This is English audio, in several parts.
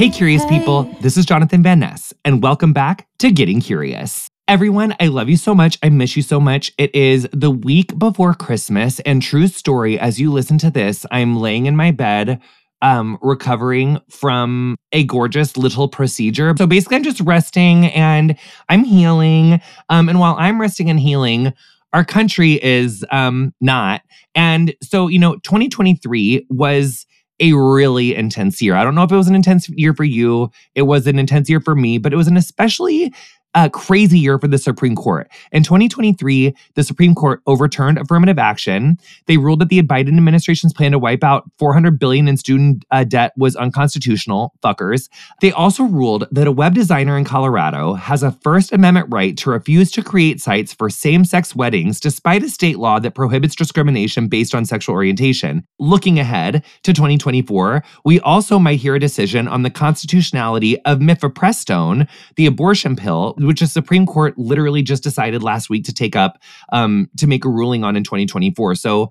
Hey, curious people, this is Jonathan Van Ness, and welcome back to Getting Curious. Everyone, I love you so much. I miss you so much. It is the week before Christmas, and true story, as you listen to this, I'm laying in my bed, um, recovering from a gorgeous little procedure. So basically, I'm just resting and I'm healing. Um, and while I'm resting and healing, our country is um, not. And so, you know, 2023 was a really intense year. I don't know if it was an intense year for you. It was an intense year for me, but it was an especially a crazy year for the Supreme Court. In 2023, the Supreme Court overturned affirmative action. They ruled that the Biden administration's plan to wipe out 400 billion in student uh, debt was unconstitutional. Fuckers. They also ruled that a web designer in Colorado has a First Amendment right to refuse to create sites for same-sex weddings despite a state law that prohibits discrimination based on sexual orientation. Looking ahead to 2024, we also might hear a decision on the constitutionality of mifepristone, the abortion pill which the Supreme Court literally just decided last week to take up um, to make a ruling on in 2024. So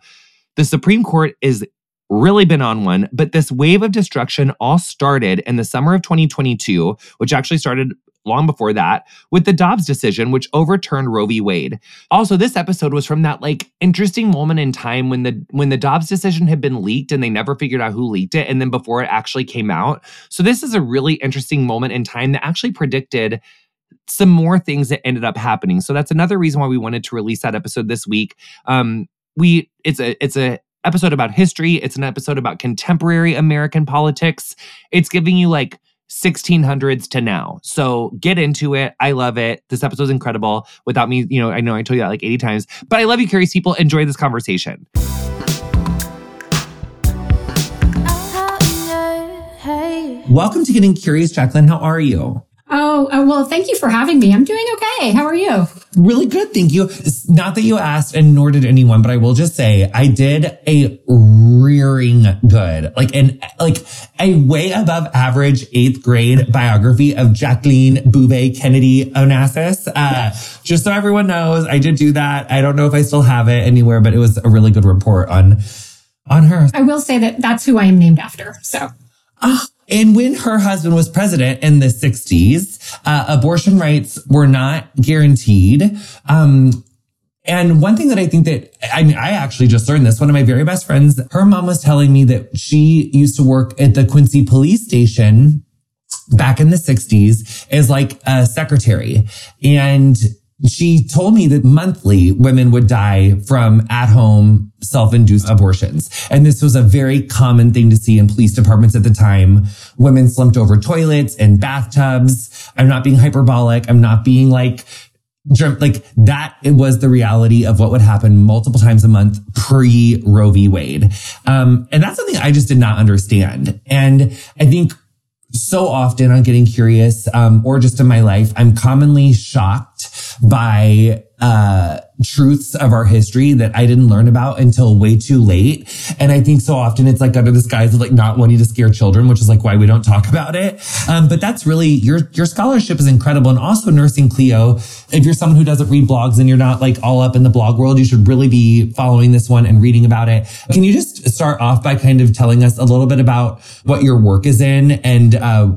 the Supreme Court is really been on one, but this wave of destruction all started in the summer of 2022, which actually started long before that with the Dobbs decision, which overturned Roe v. Wade. Also, this episode was from that like interesting moment in time when the when the Dobbs decision had been leaked and they never figured out who leaked it, and then before it actually came out. So this is a really interesting moment in time that actually predicted some more things that ended up happening. So that's another reason why we wanted to release that episode this week. Um, we it's a it's a episode about history. It's an episode about contemporary American politics. It's giving you like 1600s to now. So get into it. I love it. This episode's incredible. Without me, you know, I know I told you that like 80 times, but I love you, curious people. Enjoy this conversation. Welcome to Getting Curious, Jacqueline. How are you? Oh, uh, well, thank you for having me. I'm doing okay. How are you? Really good. Thank you. Not that you asked and nor did anyone, but I will just say I did a rearing good, like an, like a way above average eighth grade biography of Jacqueline Bouvier Kennedy Onassis. Uh, just so everyone knows, I did do that. I don't know if I still have it anywhere, but it was a really good report on, on her. I will say that that's who I am named after. So. Oh, and when her husband was president in the 60s, uh, abortion rights were not guaranteed. Um, and one thing that I think that, I mean, I actually just learned this. One of my very best friends, her mom was telling me that she used to work at the Quincy police station back in the 60s as like a secretary. And she told me that monthly women would die from at home self-induced abortions. And this was a very common thing to see in police departments at the time. Women slumped over toilets and bathtubs. I'm not being hyperbolic. I'm not being like like that it was the reality of what would happen multiple times a month pre Roe v. Wade. Um, and that's something I just did not understand. And I think so often on getting curious, um, or just in my life, I'm commonly shocked by, uh, truths of our history that I didn't learn about until way too late. And I think so often it's like under the guise of like not wanting to scare children, which is like why we don't talk about it. Um, but that's really your, your scholarship is incredible. And also nursing Clio. If you're someone who doesn't read blogs and you're not like all up in the blog world, you should really be following this one and reading about it. Can you just start off by kind of telling us a little bit about what your work is in and, uh,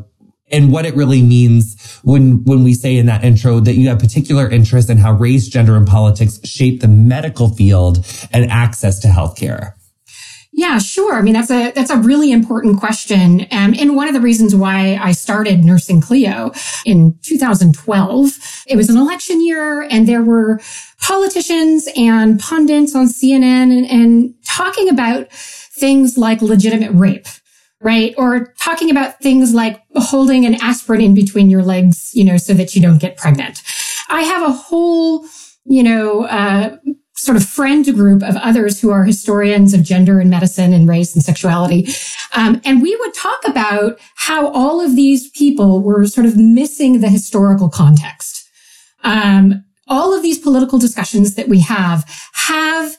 and what it really means when, when we say in that intro that you have particular interest in how race, gender, and politics shape the medical field and access to healthcare. Yeah, sure. I mean, that's a, that's a really important question. Um, and one of the reasons why I started Nursing Clio in 2012, it was an election year and there were politicians and pundits on CNN and, and talking about things like legitimate rape right? Or talking about things like holding an aspirin in between your legs, you know, so that you don't get pregnant. I have a whole, you know, uh, sort of friend group of others who are historians of gender and medicine and race and sexuality. Um, and we would talk about how all of these people were sort of missing the historical context. Um, all of these political discussions that we have have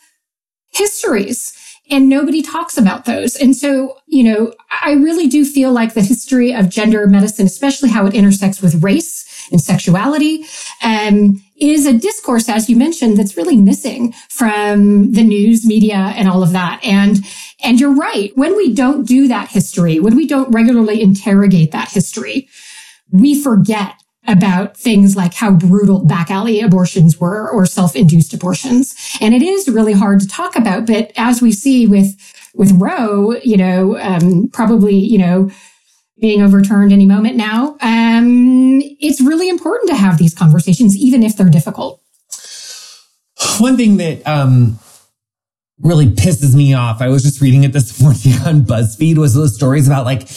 histories and nobody talks about those. And so, you know, I really do feel like the history of gender medicine, especially how it intersects with race and sexuality, um, is a discourse, as you mentioned, that's really missing from the news media and all of that. And, and you're right. When we don't do that history, when we don't regularly interrogate that history, we forget about things like how brutal back alley abortions were or self-induced abortions. And it is really hard to talk about. But as we see with, with Roe, you know, um, probably, you know, being overturned any moment now, um, it's really important to have these conversations, even if they're difficult. One thing that, um, really pisses me off. I was just reading it this morning on BuzzFeed was those stories about like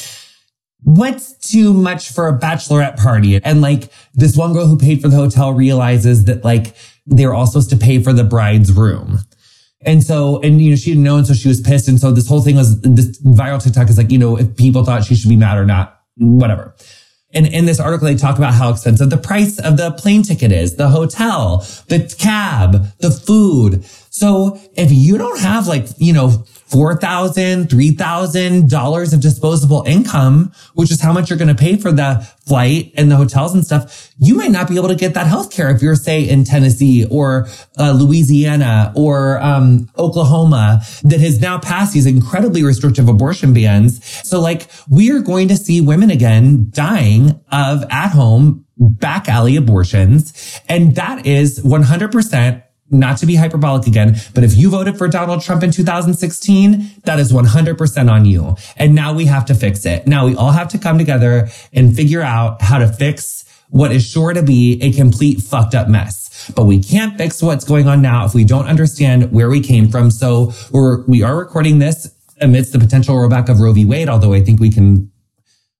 what's too much for a bachelorette party? And like this one girl who paid for the hotel realizes that like they're all supposed to pay for the bride's room. And so, and you know, she didn't know. And so she was pissed. And so this whole thing was this viral TikTok is like, you know, if people thought she should be mad or not, whatever. And in this article, they talk about how expensive the price of the plane ticket is, the hotel, the cab, the food. So if you don't have like, you know, $4,000, $3,000 of disposable income, which is how much you're going to pay for the flight and the hotels and stuff, you might not be able to get that health care if you're, say, in Tennessee or uh, Louisiana or um, Oklahoma that has now passed these incredibly restrictive abortion bans. So like we are going to see women again dying of at home back alley abortions. And that is 100% not to be hyperbolic again, but if you voted for Donald Trump in 2016, that is 100% on you. And now we have to fix it. Now we all have to come together and figure out how to fix what is sure to be a complete fucked up mess. But we can't fix what's going on now if we don't understand where we came from. So we're, we are recording this amidst the potential rollback of Roe v. Wade, although I think we can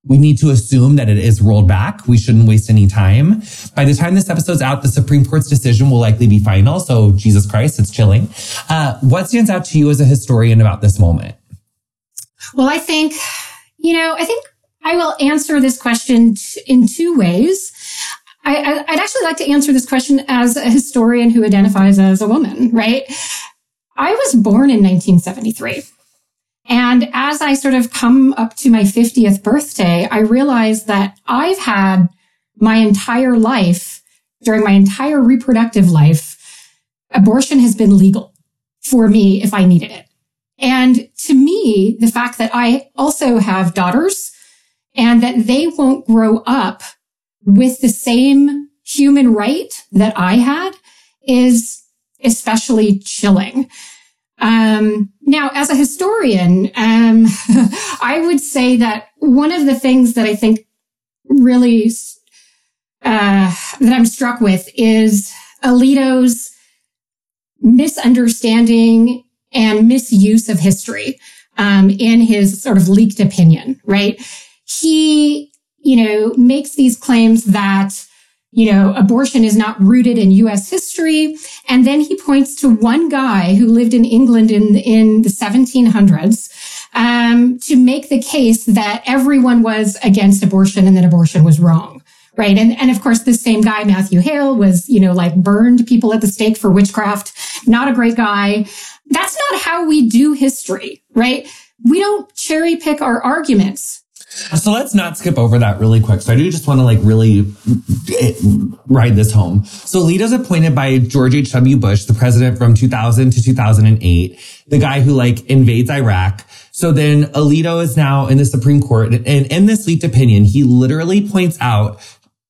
we need to assume that it is rolled back. We shouldn't waste any time. By the time this episode's out, the Supreme Court's decision will likely be final. So Jesus Christ, it's chilling. Uh, what stands out to you as a historian about this moment? Well, I think, you know, I think I will answer this question in two ways. I, I'd actually like to answer this question as a historian who identifies as a woman, right? I was born in 1973. And as I sort of come up to my 50th birthday, I realized that I've had my entire life, during my entire reproductive life, abortion has been legal for me if I needed it. And to me, the fact that I also have daughters and that they won't grow up with the same human right that I had is especially chilling. Um, now, as a historian, um, I would say that one of the things that I think really uh, that I'm struck with is Alito's misunderstanding and misuse of history um, in his sort of leaked opinion. Right? He, you know, makes these claims that you know, abortion is not rooted in U.S. history. And then he points to one guy who lived in England in, in the 1700s, um, to make the case that everyone was against abortion and that abortion was wrong. Right. And, and of course, this same guy, Matthew Hale was, you know, like burned people at the stake for witchcraft. Not a great guy. That's not how we do history, right? We don't cherry pick our arguments. So let's not skip over that really quick. So I do just want to like really eh, ride this home. So Alito's appointed by George H.W. Bush, the president from 2000 to 2008, the guy who like invades Iraq. So then Alito is now in the Supreme Court. And in this leaked opinion, he literally points out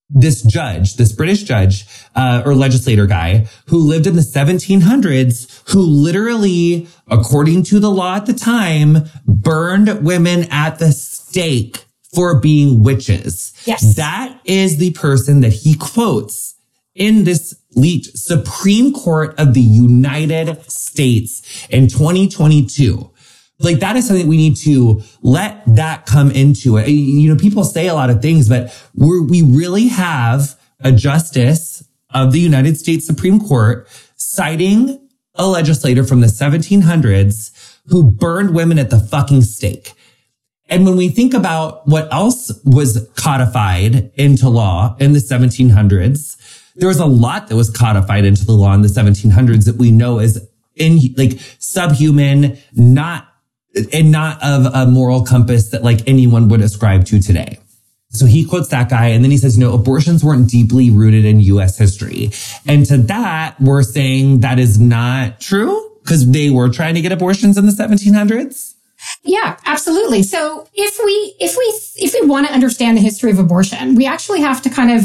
this judge, this British judge, uh, or legislator guy who lived in the 1700s, who literally, according to the law at the time, burned women at the stake for being witches. Yes. That is the person that he quotes in this leaked Supreme Court of the United States in 2022 like that is something we need to let that come into it. You know, people say a lot of things, but we we really have a justice of the United States Supreme Court citing a legislator from the 1700s who burned women at the fucking stake. And when we think about what else was codified into law in the 1700s, there was a lot that was codified into the law in the 1700s that we know is in like subhuman, not and not of a moral compass that like anyone would ascribe to today. So he quotes that guy and then he says, you know, abortions weren't deeply rooted in US history. And to that, we're saying that is not true because they were trying to get abortions in the 1700s. Yeah, absolutely. So if we, if we, if we want to understand the history of abortion, we actually have to kind of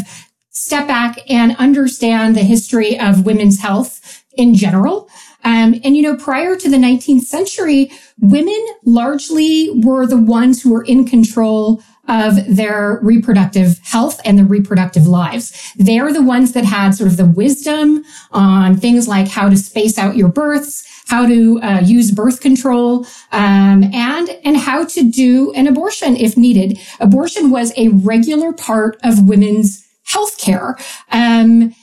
step back and understand the history of women's health in general. Um, and you know, prior to the 19th century, women largely were the ones who were in control of their reproductive health and their reproductive lives. They're the ones that had sort of the wisdom on things like how to space out your births, how to uh, use birth control, um, and and how to do an abortion if needed. Abortion was a regular part of women's health care. Um,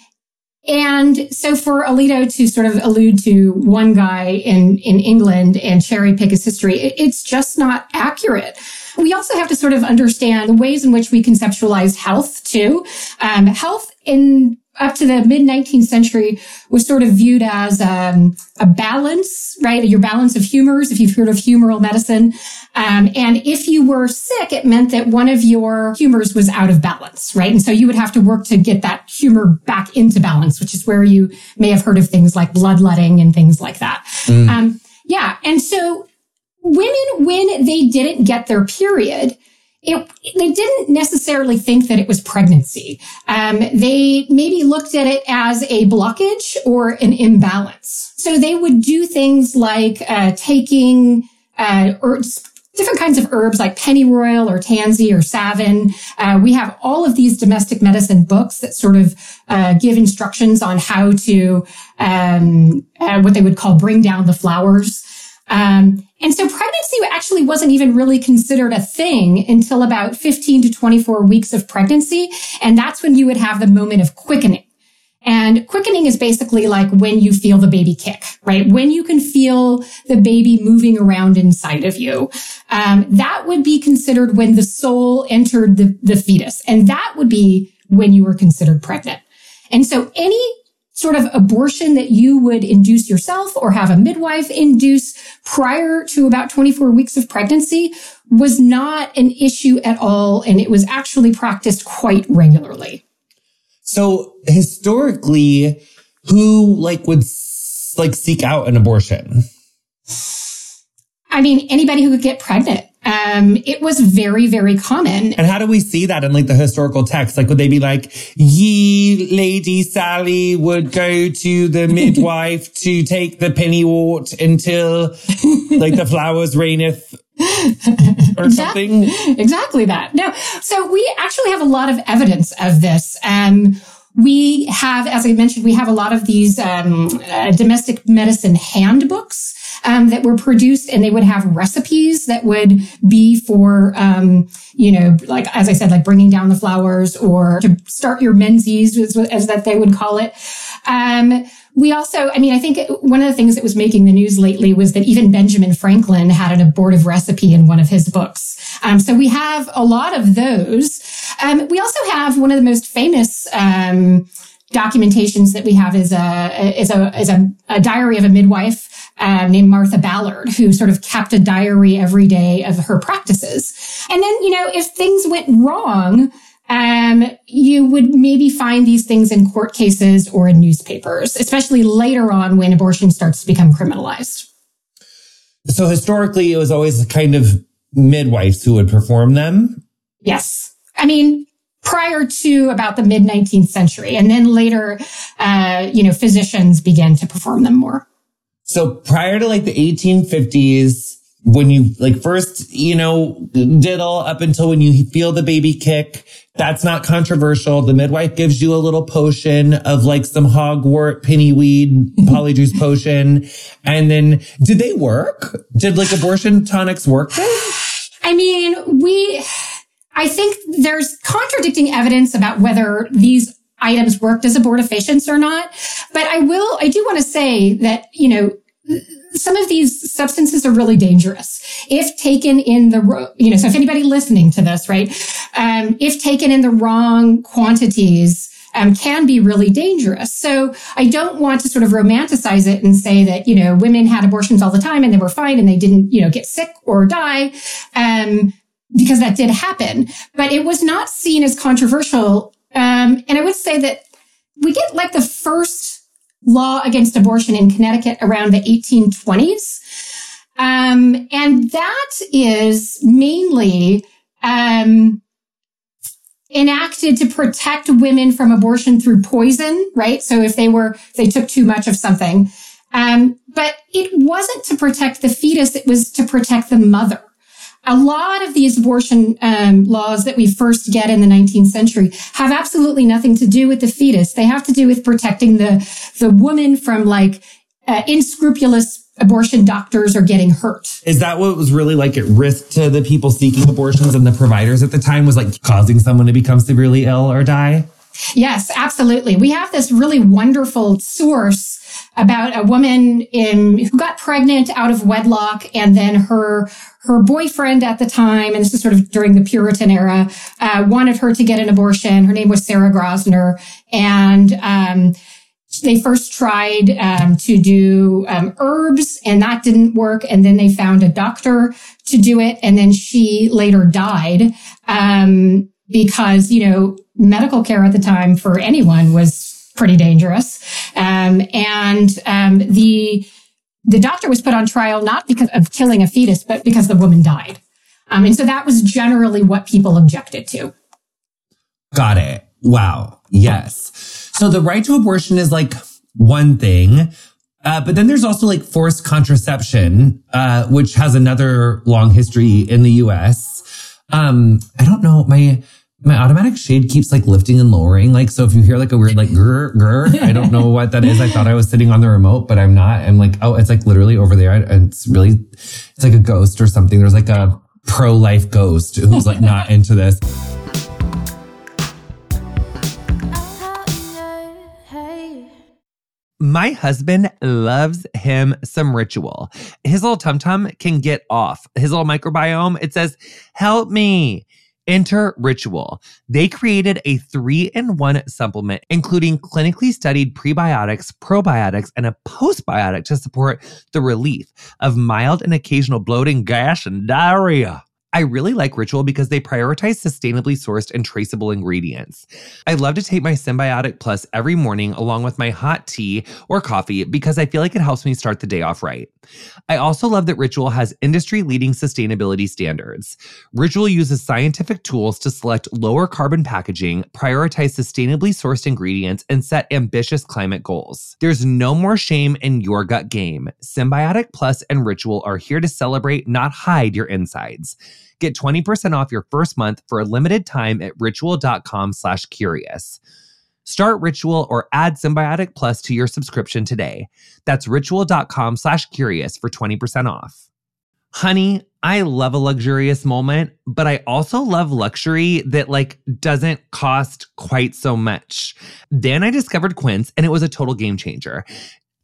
and so for Alito to sort of allude to one guy in, in England and cherry pick his history, it, it's just not accurate. We also have to sort of understand the ways in which we conceptualize health too. Um, health in up to the mid 19th century was sort of viewed as um, a balance, right? Your balance of humors, if you've heard of humoral medicine. Um, and if you were sick, it meant that one of your humors was out of balance, right? And so you would have to work to get that humor back into balance, which is where you may have heard of things like bloodletting and things like that. Mm. Um, yeah. And so women, when they didn't get their period, it, they didn't necessarily think that it was pregnancy. Um, they maybe looked at it as a blockage or an imbalance. So they would do things like uh, taking uh, herbs, different kinds of herbs like pennyroyal or tansy or savin. Uh, we have all of these domestic medicine books that sort of uh, give instructions on how to um, uh, what they would call bring down the flowers. Um, and so pregnancy actually wasn't even really considered a thing until about 15 to 24 weeks of pregnancy. And that's when you would have the moment of quickening. And quickening is basically like when you feel the baby kick, right? When you can feel the baby moving around inside of you. Um, that would be considered when the soul entered the, the fetus. And that would be when you were considered pregnant. And so any sort of abortion that you would induce yourself or have a midwife induce prior to about 24 weeks of pregnancy was not an issue at all. And it was actually practiced quite regularly. So historically, who like would like seek out an abortion? I mean, anybody who could get pregnant. Um, it was very, very common. And how do we see that in like the historical text? Like, would they be like, ye lady Sally would go to the midwife to take the pennywort until like the flowers raineth or something? Exactly that. No. So we actually have a lot of evidence of this. Um, we have, as I mentioned, we have a lot of these um, uh, domestic medicine handbooks um, that were produced and they would have recipes that would be for, um, you know, like, as I said, like bringing down the flowers or to start your menses as, as that they would call it. Um, we also, I mean, I think one of the things that was making the news lately was that even Benjamin Franklin had an abortive recipe in one of his books. Um, so we have a lot of those. Um, we also have one of the most famous, um, documentations that we have is a is a is a, a diary of a midwife um, named Martha Ballard who sort of kept a diary every day of her practices. And then you know if things went wrong, um, you would maybe find these things in court cases or in newspapers, especially later on when abortion starts to become criminalized. So historically, it was always kind of midwives who would perform them. Yes. I mean, prior to about the mid 19th century. And then later, uh, you know, physicians began to perform them more. So prior to like the 1850s, when you like first, you know, diddle up until when you feel the baby kick, that's not controversial. The midwife gives you a little potion of like some hogwort, pennyweed, polyjuice potion. And then did they work? Did like abortion tonics work then? I mean, we, I think there's contradicting evidence about whether these items worked as abortifacients or not. But I will, I do want to say that, you know, some of these substances are really dangerous. If taken in the you know so if anybody listening to this right um, if taken in the wrong quantities um, can be really dangerous. So i don't want to sort of romanticize it and say that you know women had abortions all the time and they were fine and they didn't you know get sick or die um, because that did happen. But it was not seen as controversial um, and i would say that we get like the first law against abortion in Connecticut around the 1820s. Um, and that is mainly um, enacted to protect women from abortion through poison, right? So if they were, they took too much of something. Um, but it wasn't to protect the fetus, it was to protect the mother a lot of these abortion um, laws that we first get in the 19th century have absolutely nothing to do with the fetus. They have to do with protecting the the woman from like uh, inscrupulous abortion doctors are getting hurt. Is that what was really like at risk to the people seeking abortions and the providers at the time was like causing someone to become severely ill or die? Yes, absolutely. We have this really wonderful source about a woman in who got pregnant out of wedlock and then her her boyfriend at the time and this is sort of during the puritan era uh, wanted her to get an abortion. Her name was sarah Grosvenor and um, they first tried um, to do um, herbs and that didn't work. And then they found a doctor to do it. And then she later died um, because you know medical care at the time for anyone was pretty dangerous. Um, and um, the the doctor was put on trial not because of killing a fetus, but because the woman died. Um, and so that was generally what people objected to. Got it. Wow. Yes. So the right to abortion is like one thing. Uh, but then there's also like forced contraception, uh, which has another long history in the US. Um, I don't know. My, my automatic shade keeps like lifting and lowering. Like, so if you hear like a weird like grr, grr, I don't know what that is. I thought I was sitting on the remote, but I'm not. I'm like, oh, it's like literally over there. And it's really, it's like a ghost or something. There's like a pro life ghost who's like not into this. My husband loves him some ritual. His little tum tum can get off. His little microbiome, it says, help me. Enter Ritual. They created a three in one supplement, including clinically studied prebiotics, probiotics, and a postbiotic to support the relief of mild and occasional bloating, gas, and diarrhea. I really like Ritual because they prioritize sustainably sourced and traceable ingredients. I love to take my Synbiotic Plus every morning along with my hot tea or coffee because I feel like it helps me start the day off right. I also love that Ritual has industry leading sustainability standards. Ritual uses scientific tools to select lower carbon packaging, prioritize sustainably sourced ingredients, and set ambitious climate goals. There's no more shame in your gut game. Synbiotic Plus and Ritual are here to celebrate, not hide your insides. Get 20% off your first month for a limited time at ritual.com slash curious. Start Ritual or add Synbiotic Plus to your subscription today. That's ritual.com slash curious for 20% off. Honey, I love a luxurious moment, but I also love luxury that like doesn't cost quite so much. Then I discovered Quince and it was a total game changer.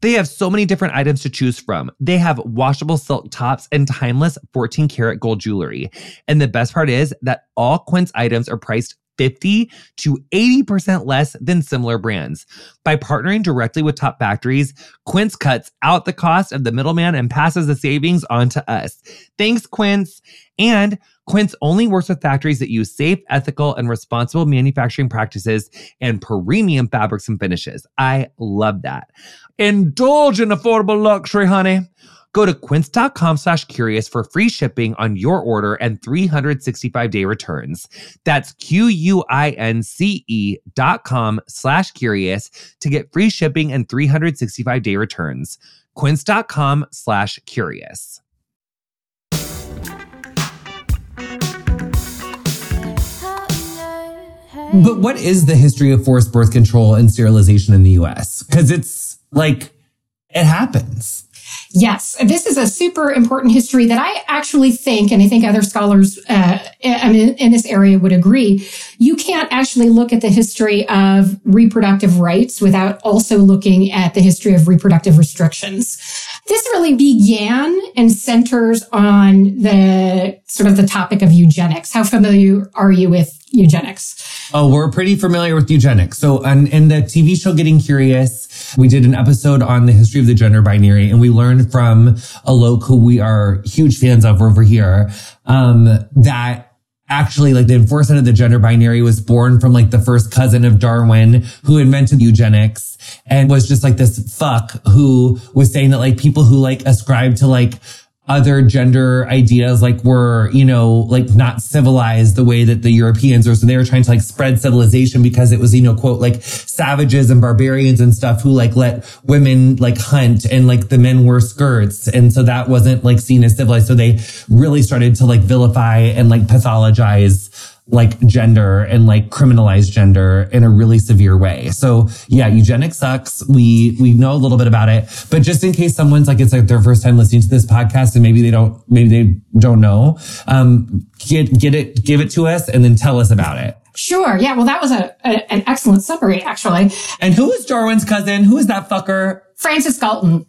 They have so many different items to choose from. They have washable silk tops and timeless 14 karat gold jewelry. And the best part is that all Quince items are priced 50 to 80% less than similar brands. By partnering directly with top factories, Quince cuts out the cost of the middleman and passes the savings on to us. Thanks, Quince. And Quince only works with factories that use safe, ethical, and responsible manufacturing practices and premium fabrics and finishes. I love that. Indulge in affordable luxury, honey. Go to quince.com slash curious for free shipping on your order and 365 day returns. That's Q-U-I-N-C-E dot com slash curious to get free shipping and 365 day returns. Quince.com slash curious. But what is the history of forced birth control and sterilization in the US? Because it's like, it happens. Yes, this is a super important history that I actually think, and I think other scholars uh, in, in this area would agree, you can't actually look at the history of reproductive rights without also looking at the history of reproductive restrictions. This really began and centers on the sort of the topic of eugenics. How familiar are you with eugenics? Oh, we're pretty familiar with eugenics. So, on, in the TV show Getting Curious, we did an episode on the history of the gender binary, and we learned from Alok, who we are huge fans of over here, um, that actually like the enforcement of the gender binary was born from like the first cousin of Darwin who invented eugenics and was just like this fuck who was saying that like people who like ascribe to like other gender ideas like were, you know, like not civilized the way that the Europeans were. So they were trying to like spread civilization because it was, you know, quote, like savages and barbarians and stuff who like let women like hunt and like the men wore skirts. And so that wasn't like seen as civilized. So they really started to like vilify and like pathologize like gender and like criminalize gender in a really severe way. So yeah, eugenics sucks. We, we know a little bit about it, but just in case someone's like, it's like their first time listening to this podcast and maybe they don't, maybe they don't know, um, get, get it, give it to us and then tell us about it. Sure. Yeah. Well, that was a, a an excellent summary, actually. And who is Darwin's cousin? Who is that fucker? Francis Galton.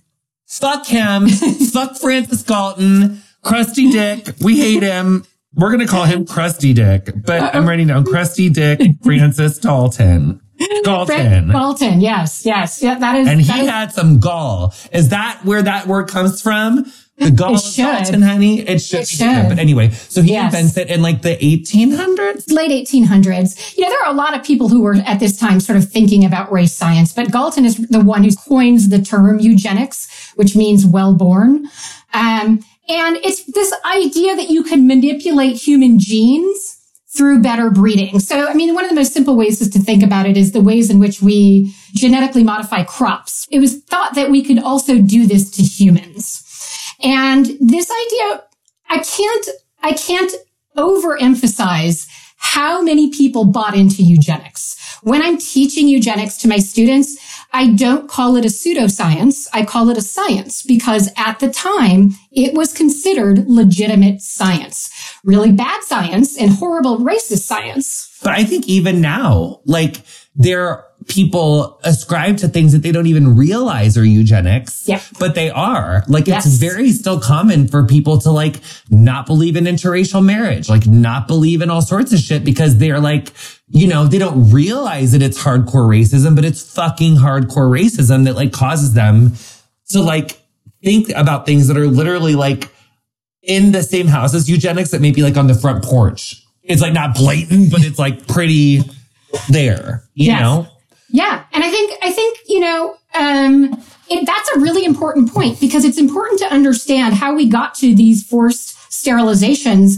Fuck him. Fuck Francis Galton. Crusty dick. We hate him. We're going to call him Crusty Dick, but I'm writing down Crusty Dick Francis Dalton. Galton. Galton, yes, yes. Yeah, that is. And he is, had some gall. Is that where that word comes from? The gall of Galton, honey? It should. It should. But anyway, so he yes. invents it in like the 1800s? Late 1800s. You know, there are a lot of people who were at this time sort of thinking about race science, but Galton is the one who coins the term eugenics, which means well born. Um, and it's this idea that you can manipulate human genes through better breeding. So, I mean, one of the most simple ways is to think about it is the ways in which we genetically modify crops. It was thought that we could also do this to humans. And this idea, I can't, I can't overemphasize how many people bought into eugenics. When I'm teaching eugenics to my students, I don't call it a pseudoscience. I call it a science because at the time it was considered legitimate science, really bad science and horrible racist science. But I think even now, like there people ascribe to things that they don't even realize are eugenics. Yeah. But they are. Like yes. it's very still common for people to like not believe in interracial marriage, like not believe in all sorts of shit because they're like, you know, they don't realize that it's hardcore racism, but it's fucking hardcore racism that like causes them to like think about things that are literally like in the same house as eugenics that may be like on the front porch. It's like not blatant, but it's like pretty there, you yes. know? Yeah. And I think, I think, you know, um, it, that's a really important point because it's important to understand how we got to these forced sterilizations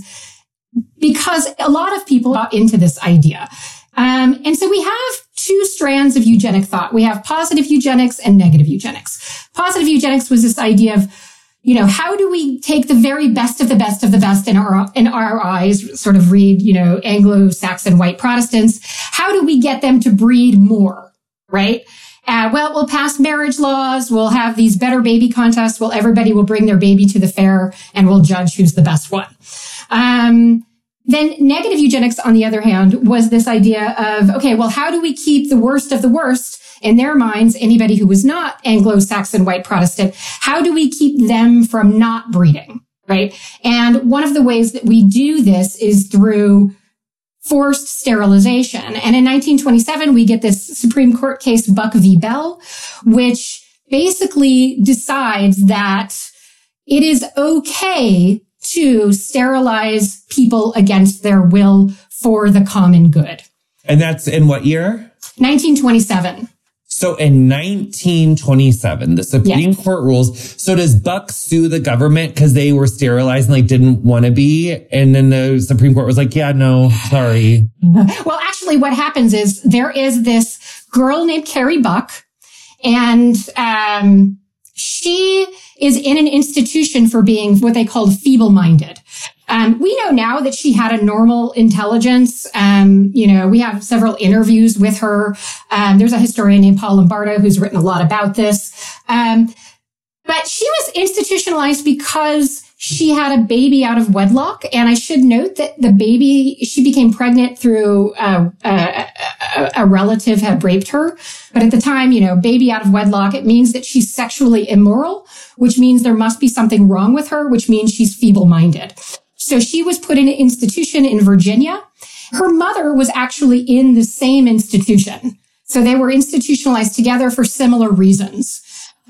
because a lot of people got into this idea. Um, and so we have two strands of eugenic thought. We have positive eugenics and negative eugenics. Positive eugenics was this idea of you know, how do we take the very best of the best of the best in our, in our eyes, sort of read, you know, Anglo-Saxon white Protestants? How do we get them to breed more? Right? Uh, well, we'll pass marriage laws. We'll have these better baby contests. Well, everybody will bring their baby to the fair and we'll judge who's the best one. Um, then negative eugenics, on the other hand, was this idea of, okay, well, how do we keep the worst of the worst in their minds, anybody who was not Anglo-Saxon white Protestant, how do we keep them from not breeding? Right. And one of the ways that we do this is through forced sterilization. And in 1927, we get this Supreme Court case, Buck v. Bell, which basically decides that it is okay to sterilize people against their will for the common good. And that's in what year? 1927. So in 1927, the Supreme yes. Court rules. So does Buck sue the government because they were sterilized and like didn't want to be? And then the Supreme Court was like, yeah, no, sorry. well, actually what happens is there is this girl named Carrie Buck and, um, she is in an institution for being what they called feeble minded. Um, we know now that she had a normal intelligence. Um, you know, we have several interviews with her. Um, there's a historian named Paul Lombardo who's written a lot about this. Um, but she was institutionalized because she had a baby out of wedlock. And I should note that the baby, she became pregnant through uh, a, a, a, relative had raped her. But at the time, you know, baby out of wedlock, it means that she's sexually immoral, which means there must be something wrong with her, which means she's feeble minded. So she was put in an institution in Virginia. Her mother was actually in the same institution. So they were institutionalized together for similar reasons.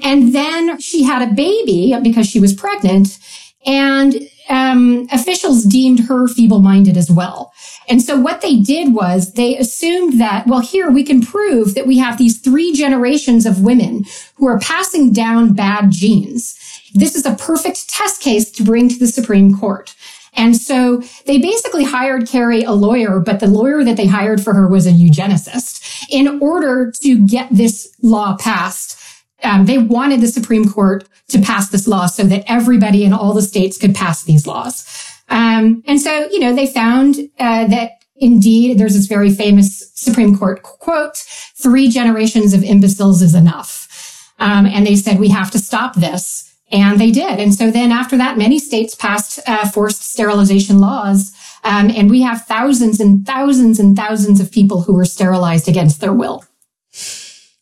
And then she had a baby because she was pregnant and um, officials deemed her feeble-minded as well. And so what they did was they assumed that, well, here we can prove that we have these three generations of women who are passing down bad genes. This is a perfect test case to bring to the Supreme Court. And so they basically hired Carrie a lawyer, but the lawyer that they hired for her was a eugenicist in order to get this law passed. Um, they wanted the Supreme Court to pass this law so that everybody in all the states could pass these laws. Um, and so, you know, they found uh, that indeed there's this very famous Supreme Court quote, three generations of imbeciles is enough. Um, and they said, we have to stop this. And they did. And so then after that, many states passed uh, forced sterilization laws. Um, and we have thousands and thousands and thousands of people who were sterilized against their will.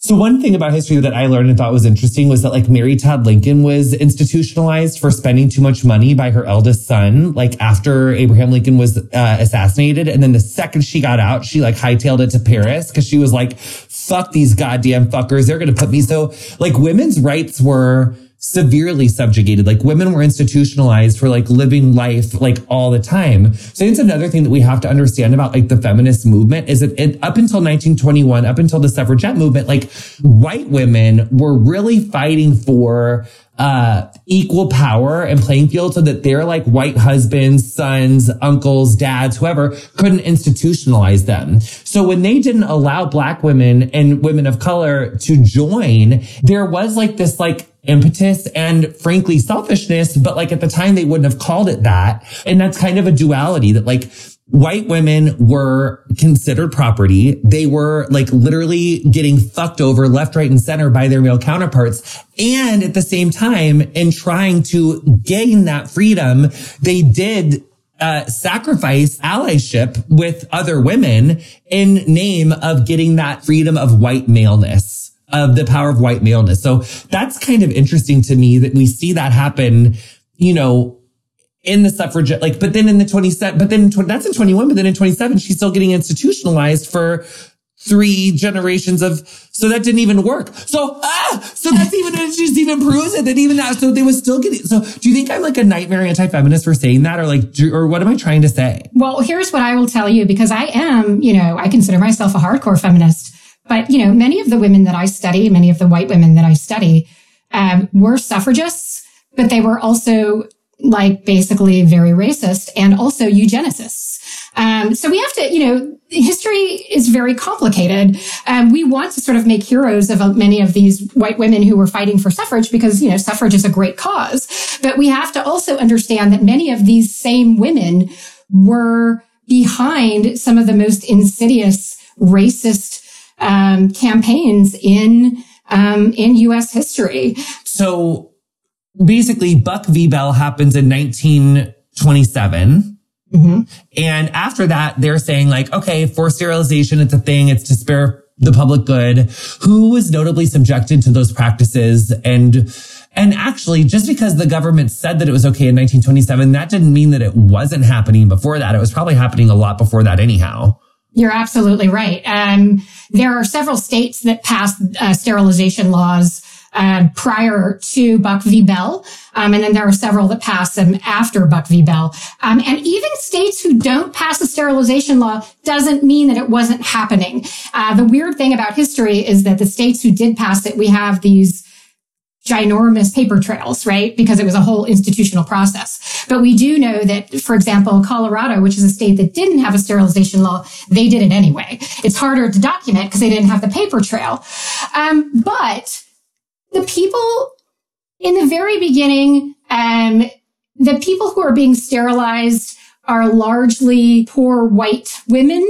So one thing about history that I learned and thought was interesting was that like Mary Todd Lincoln was institutionalized for spending too much money by her eldest son, like after Abraham Lincoln was uh, assassinated. And then the second she got out, she like hightailed it to Paris because she was like, fuck these goddamn fuckers. They're going to put me. So like women's rights were, severely subjugated. Like women were institutionalized for like living life like all the time. So it's another thing that we have to understand about like the feminist movement is that it, up until 1921, up until the suffragette movement, like white women were really fighting for uh, equal power and playing field so that their like white husbands, sons, uncles, dads, whoever couldn't institutionalize them. So when they didn't allow black women and women of color to join, there was like this like impetus and frankly selfishness, but like at the time they wouldn't have called it that. And that's kind of a duality that like white women were considered property. They were like literally getting fucked over left, right, and center by their male counterparts. And at the same time, in trying to gain that freedom, they did uh, sacrifice allyship with other women in name of getting that freedom of white maleness of the power of white maleness. So that's kind of interesting to me that we see that happen, you know, in the suffragette, like, but then in the 27, but then that's in 21, but then in 27, she's still getting institutionalized for three generations of, so that didn't even work. So, ah, so that's even, it just even proves it that even that, so they was still getting, so do you think I'm like a nightmare anti-feminist for saying that or like, do, or what am I trying to say? Well, here's what I will tell you because I am, you know, I consider myself a hardcore feminist. But, you know, many of the women that I study, many of the white women that I study, um, were suffragists, but they were also like basically very racist and also eugenicists. Um, so we have to, you know, history is very complicated. Um, we want to sort of make heroes of uh, many of these white women who were fighting for suffrage because, you know, suffrage is a great cause. But we have to also understand that many of these same women were behind some of the most insidious racist um, campaigns in um, in U.S. history. So basically, Buck v. Bell happens in 1927. Mm-hmm. And after that, they're saying like, okay, forced sterilization, it's a thing. It's to spare the public good. Who was notably subjected to those practices and and actually, just because the government said that it was okay in 1927, that didn't mean that it wasn't happening before that. It was probably happening a lot before that anyhow. You're absolutely right. Um, there are several states that passed uh, sterilization laws uh, prior to Buck v. Bell. Um, and then there are several that pass them after Buck v. Bell. Um, and even states who don't pass a sterilization law doesn't mean that it wasn't happening. Uh, the weird thing about history is that the states who did pass it, we have these ginormous paper trails, right? Because it was a whole institutional process. But we do know that, for example, Colorado, which is a state that didn't have a sterilization law, they did it anyway. It's harder to document because they didn't have the paper trail. Um, but the people in the very beginning, um, the people who are being sterilized are largely poor white women.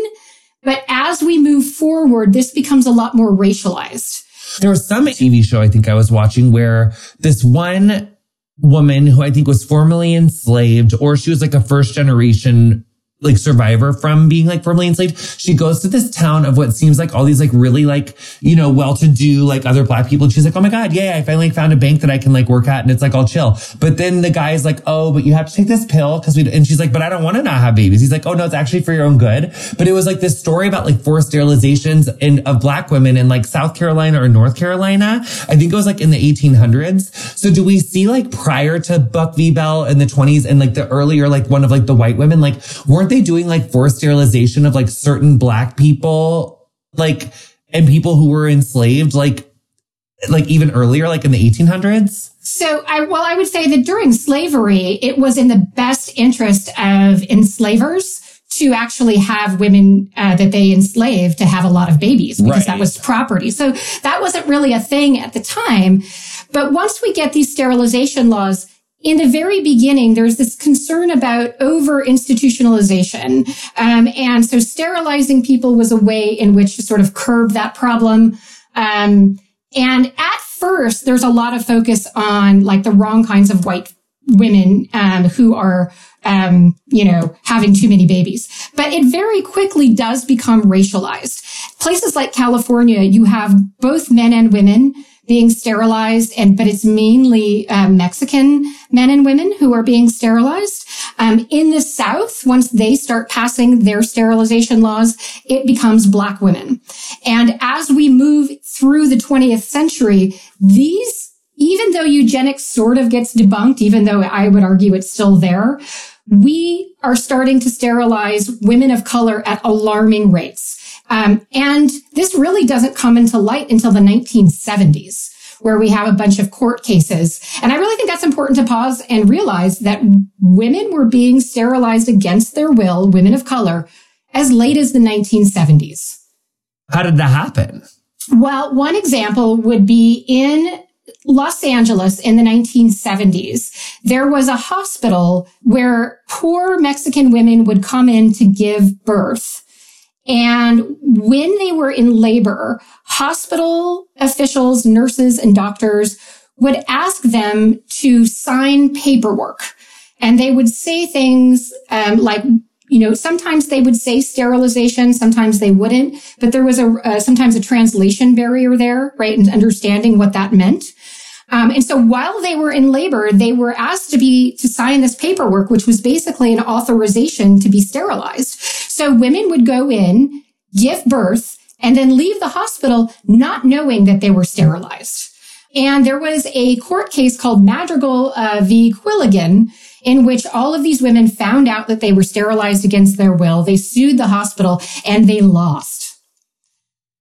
But as we move forward, this becomes a lot more racialized. There was some TV show I think I was watching where this one woman who I think was formerly enslaved, or she was like a first generation like survivor from being like formerly enslaved. She goes to this town of what seems like all these like really like, you know, well-to-do like other black people. And she's like, Oh my God, yeah, I finally found a bank that I can like work at and it's like all chill. But then the guy's like, Oh, but you have to take this pill because we, and she's like, but I don't want to not have babies. He's like, Oh no, it's actually for your own good. But it was like this story about like forced sterilizations and of black women in like South Carolina or North Carolina. I think it was like in the 1800s. So do we see like prior to Buck v. Bell in the 20s and like the earlier, like one of like the white women, like weren't weren't they doing like forced sterilization of like certain black people, like, and people who were enslaved, like, like even earlier, like in the 1800s? So I, well, I would say that during slavery, it was in the best interest of enslavers to actually have women uh, that they enslaved to have a lot of babies because right. that was property. So that wasn't really a thing at the time. But once we get these sterilization laws, in the very beginning, there's this concern about over institutionalization. Um, and so sterilizing people was a way in which to sort of curb that problem. Um, and at first, there's a lot of focus on like the wrong kinds of white women um, who are um, you know having too many babies but it very quickly does become racialized places like california you have both men and women being sterilized and but it's mainly um, mexican men and women who are being sterilized. Um, in the south once they start passing their sterilization laws it becomes black women. And as we move through the 20th century these even though eugenics sort of gets debunked even though i would argue it's still there we are starting to sterilize women of color at alarming rates um, and this really doesn't come into light until the 1970s, where we have a bunch of court cases. And I really think that's important to pause and realize that women were being sterilized against their will, women of color, as late as the 1970s. How did that happen? Well, one example would be in Los Angeles in the 1970s, there was a hospital where poor Mexican women would come in to give birth. And when they were in labor, hospital officials, nurses, and doctors would ask them to sign paperwork. And they would say things um, like, you know, sometimes they would say sterilization, sometimes they wouldn't, but there was a uh, sometimes a translation barrier there, right? And understanding what that meant. Um, and so while they were in labor, they were asked to be to sign this paperwork, which was basically an authorization to be sterilized. So women would go in, give birth, and then leave the hospital not knowing that they were sterilized. And there was a court case called Madrigal uh, v. Quilligan, in which all of these women found out that they were sterilized against their will. They sued the hospital and they lost.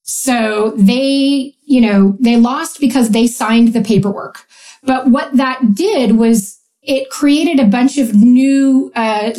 So they, you know, they lost because they signed the paperwork. But what that did was it created a bunch of new uh,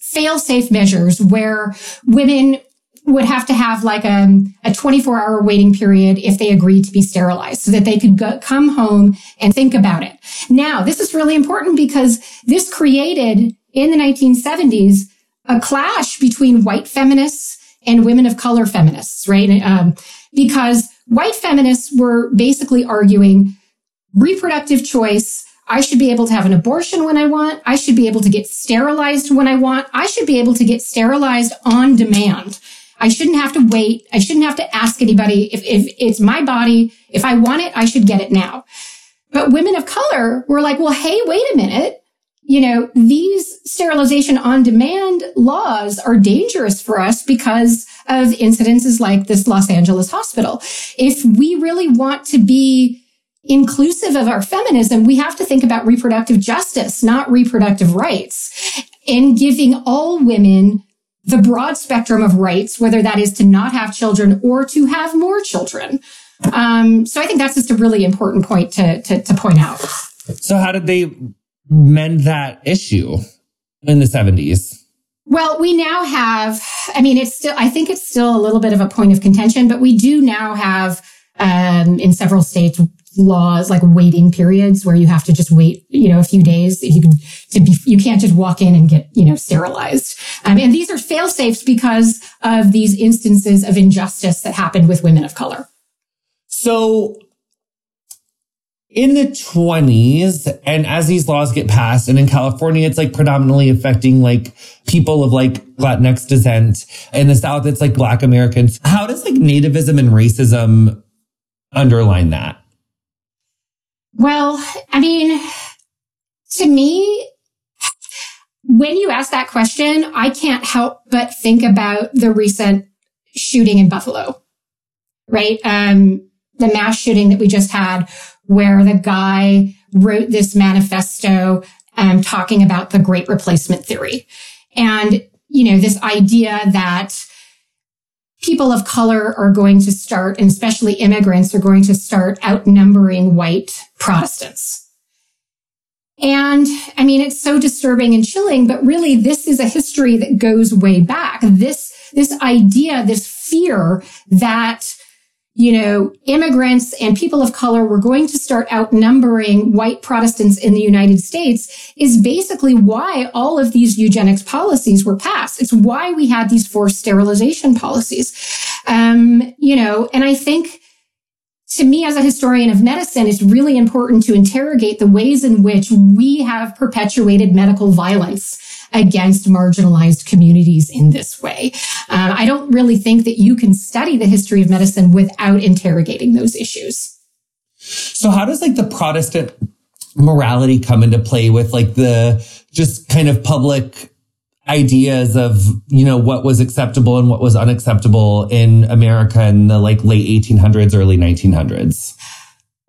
fail-safe measures where women would have to have like a, a 24 hour waiting period if they agreed to be sterilized so that they could go, come home and think about it. Now, this is really important because this created in the 1970s a clash between white feminists and women of color feminists, right? Um, because white feminists were basically arguing reproductive choice. I should be able to have an abortion when I want. I should be able to get sterilized when I want. I should be able to get sterilized on demand. I shouldn't have to wait. I shouldn't have to ask anybody. If, if it's my body, if I want it, I should get it now. But women of color were like, well, hey, wait a minute. You know, these sterilization on demand laws are dangerous for us because of incidences like this Los Angeles hospital. If we really want to be inclusive of our feminism, we have to think about reproductive justice, not reproductive rights and giving all women the broad spectrum of rights, whether that is to not have children or to have more children. Um, so I think that's just a really important point to, to, to point out. So how did they mend that issue in the 70s? Well, we now have, I mean, it's still, I think it's still a little bit of a point of contention, but we do now have, um, in several states, laws like waiting periods where you have to just wait, you know, a few days. You can to be, you can't just walk in and get, you know, sterilized. Um, and these are fail safes because of these instances of injustice that happened with women of color. So in the 20s and as these laws get passed and in california it's like predominantly affecting like people of like latinx descent in the south it's like black americans how does like nativism and racism underline that well, I mean, to me, when you ask that question, I can't help but think about the recent shooting in Buffalo, right? Um, the mass shooting that we just had where the guy wrote this manifesto um, talking about the great replacement theory. And, you know, this idea that people of color are going to start, and especially immigrants are going to start outnumbering white Protestants. And I mean, it's so disturbing and chilling, but really this is a history that goes way back. This, this idea, this fear that you know, immigrants and people of color were going to start outnumbering white Protestants in the United States is basically why all of these eugenics policies were passed. It's why we had these forced sterilization policies. Um, you know, and I think to me as a historian of medicine, it's really important to interrogate the ways in which we have perpetuated medical violence against marginalized communities in this way. Um, I don't really think that you can study the history of medicine without interrogating those issues. So how does like the Protestant morality come into play with like the just kind of public ideas of, you know, what was acceptable and what was unacceptable in America in the like late 1800s, early 1900s?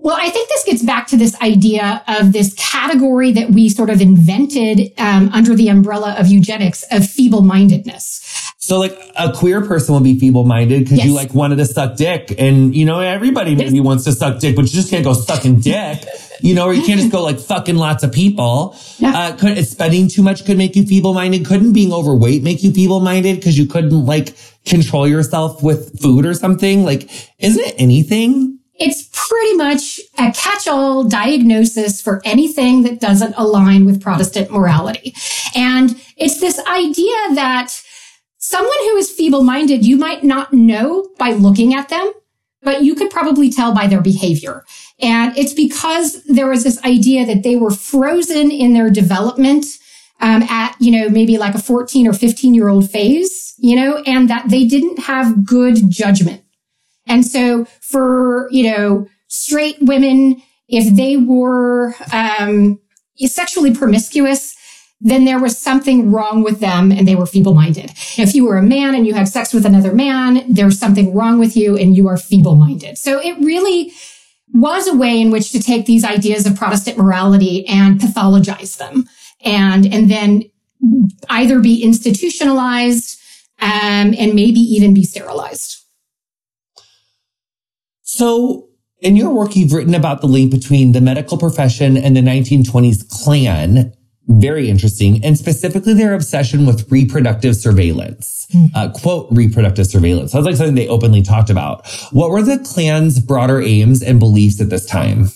Well, I think this gets back to this idea of this category that we sort of invented um, under the umbrella of eugenics of feeble mindedness. So, like a queer person will be feeble minded because yes. you like wanted to suck dick, and you know everybody maybe yes. wants to suck dick, but you just can't go sucking dick. You know, or you can't just go like fucking lots of people. Yeah. Uh, could spending too much could make you feeble minded? Couldn't being overweight make you feeble minded because you couldn't like control yourself with food or something? Like, isn't it anything? It's pretty much a catch-all diagnosis for anything that doesn't align with Protestant morality. And it's this idea that someone who is feeble-minded, you might not know by looking at them, but you could probably tell by their behavior. And it's because there was this idea that they were frozen in their development um, at, you know, maybe like a 14 or 15 year old phase, you know, and that they didn't have good judgment. And so for, you know, straight women, if they were, um, sexually promiscuous, then there was something wrong with them and they were feeble minded. If you were a man and you had sex with another man, there's something wrong with you and you are feeble minded. So it really was a way in which to take these ideas of Protestant morality and pathologize them and, and then either be institutionalized, um, and maybe even be sterilized. So in your work, you've written about the link between the medical profession and the 1920s Klan. very interesting, and specifically their obsession with reproductive surveillance. Mm. Uh, quote, reproductive surveillance. Sounds like something they openly talked about. What were the Klan's broader aims and beliefs at this time?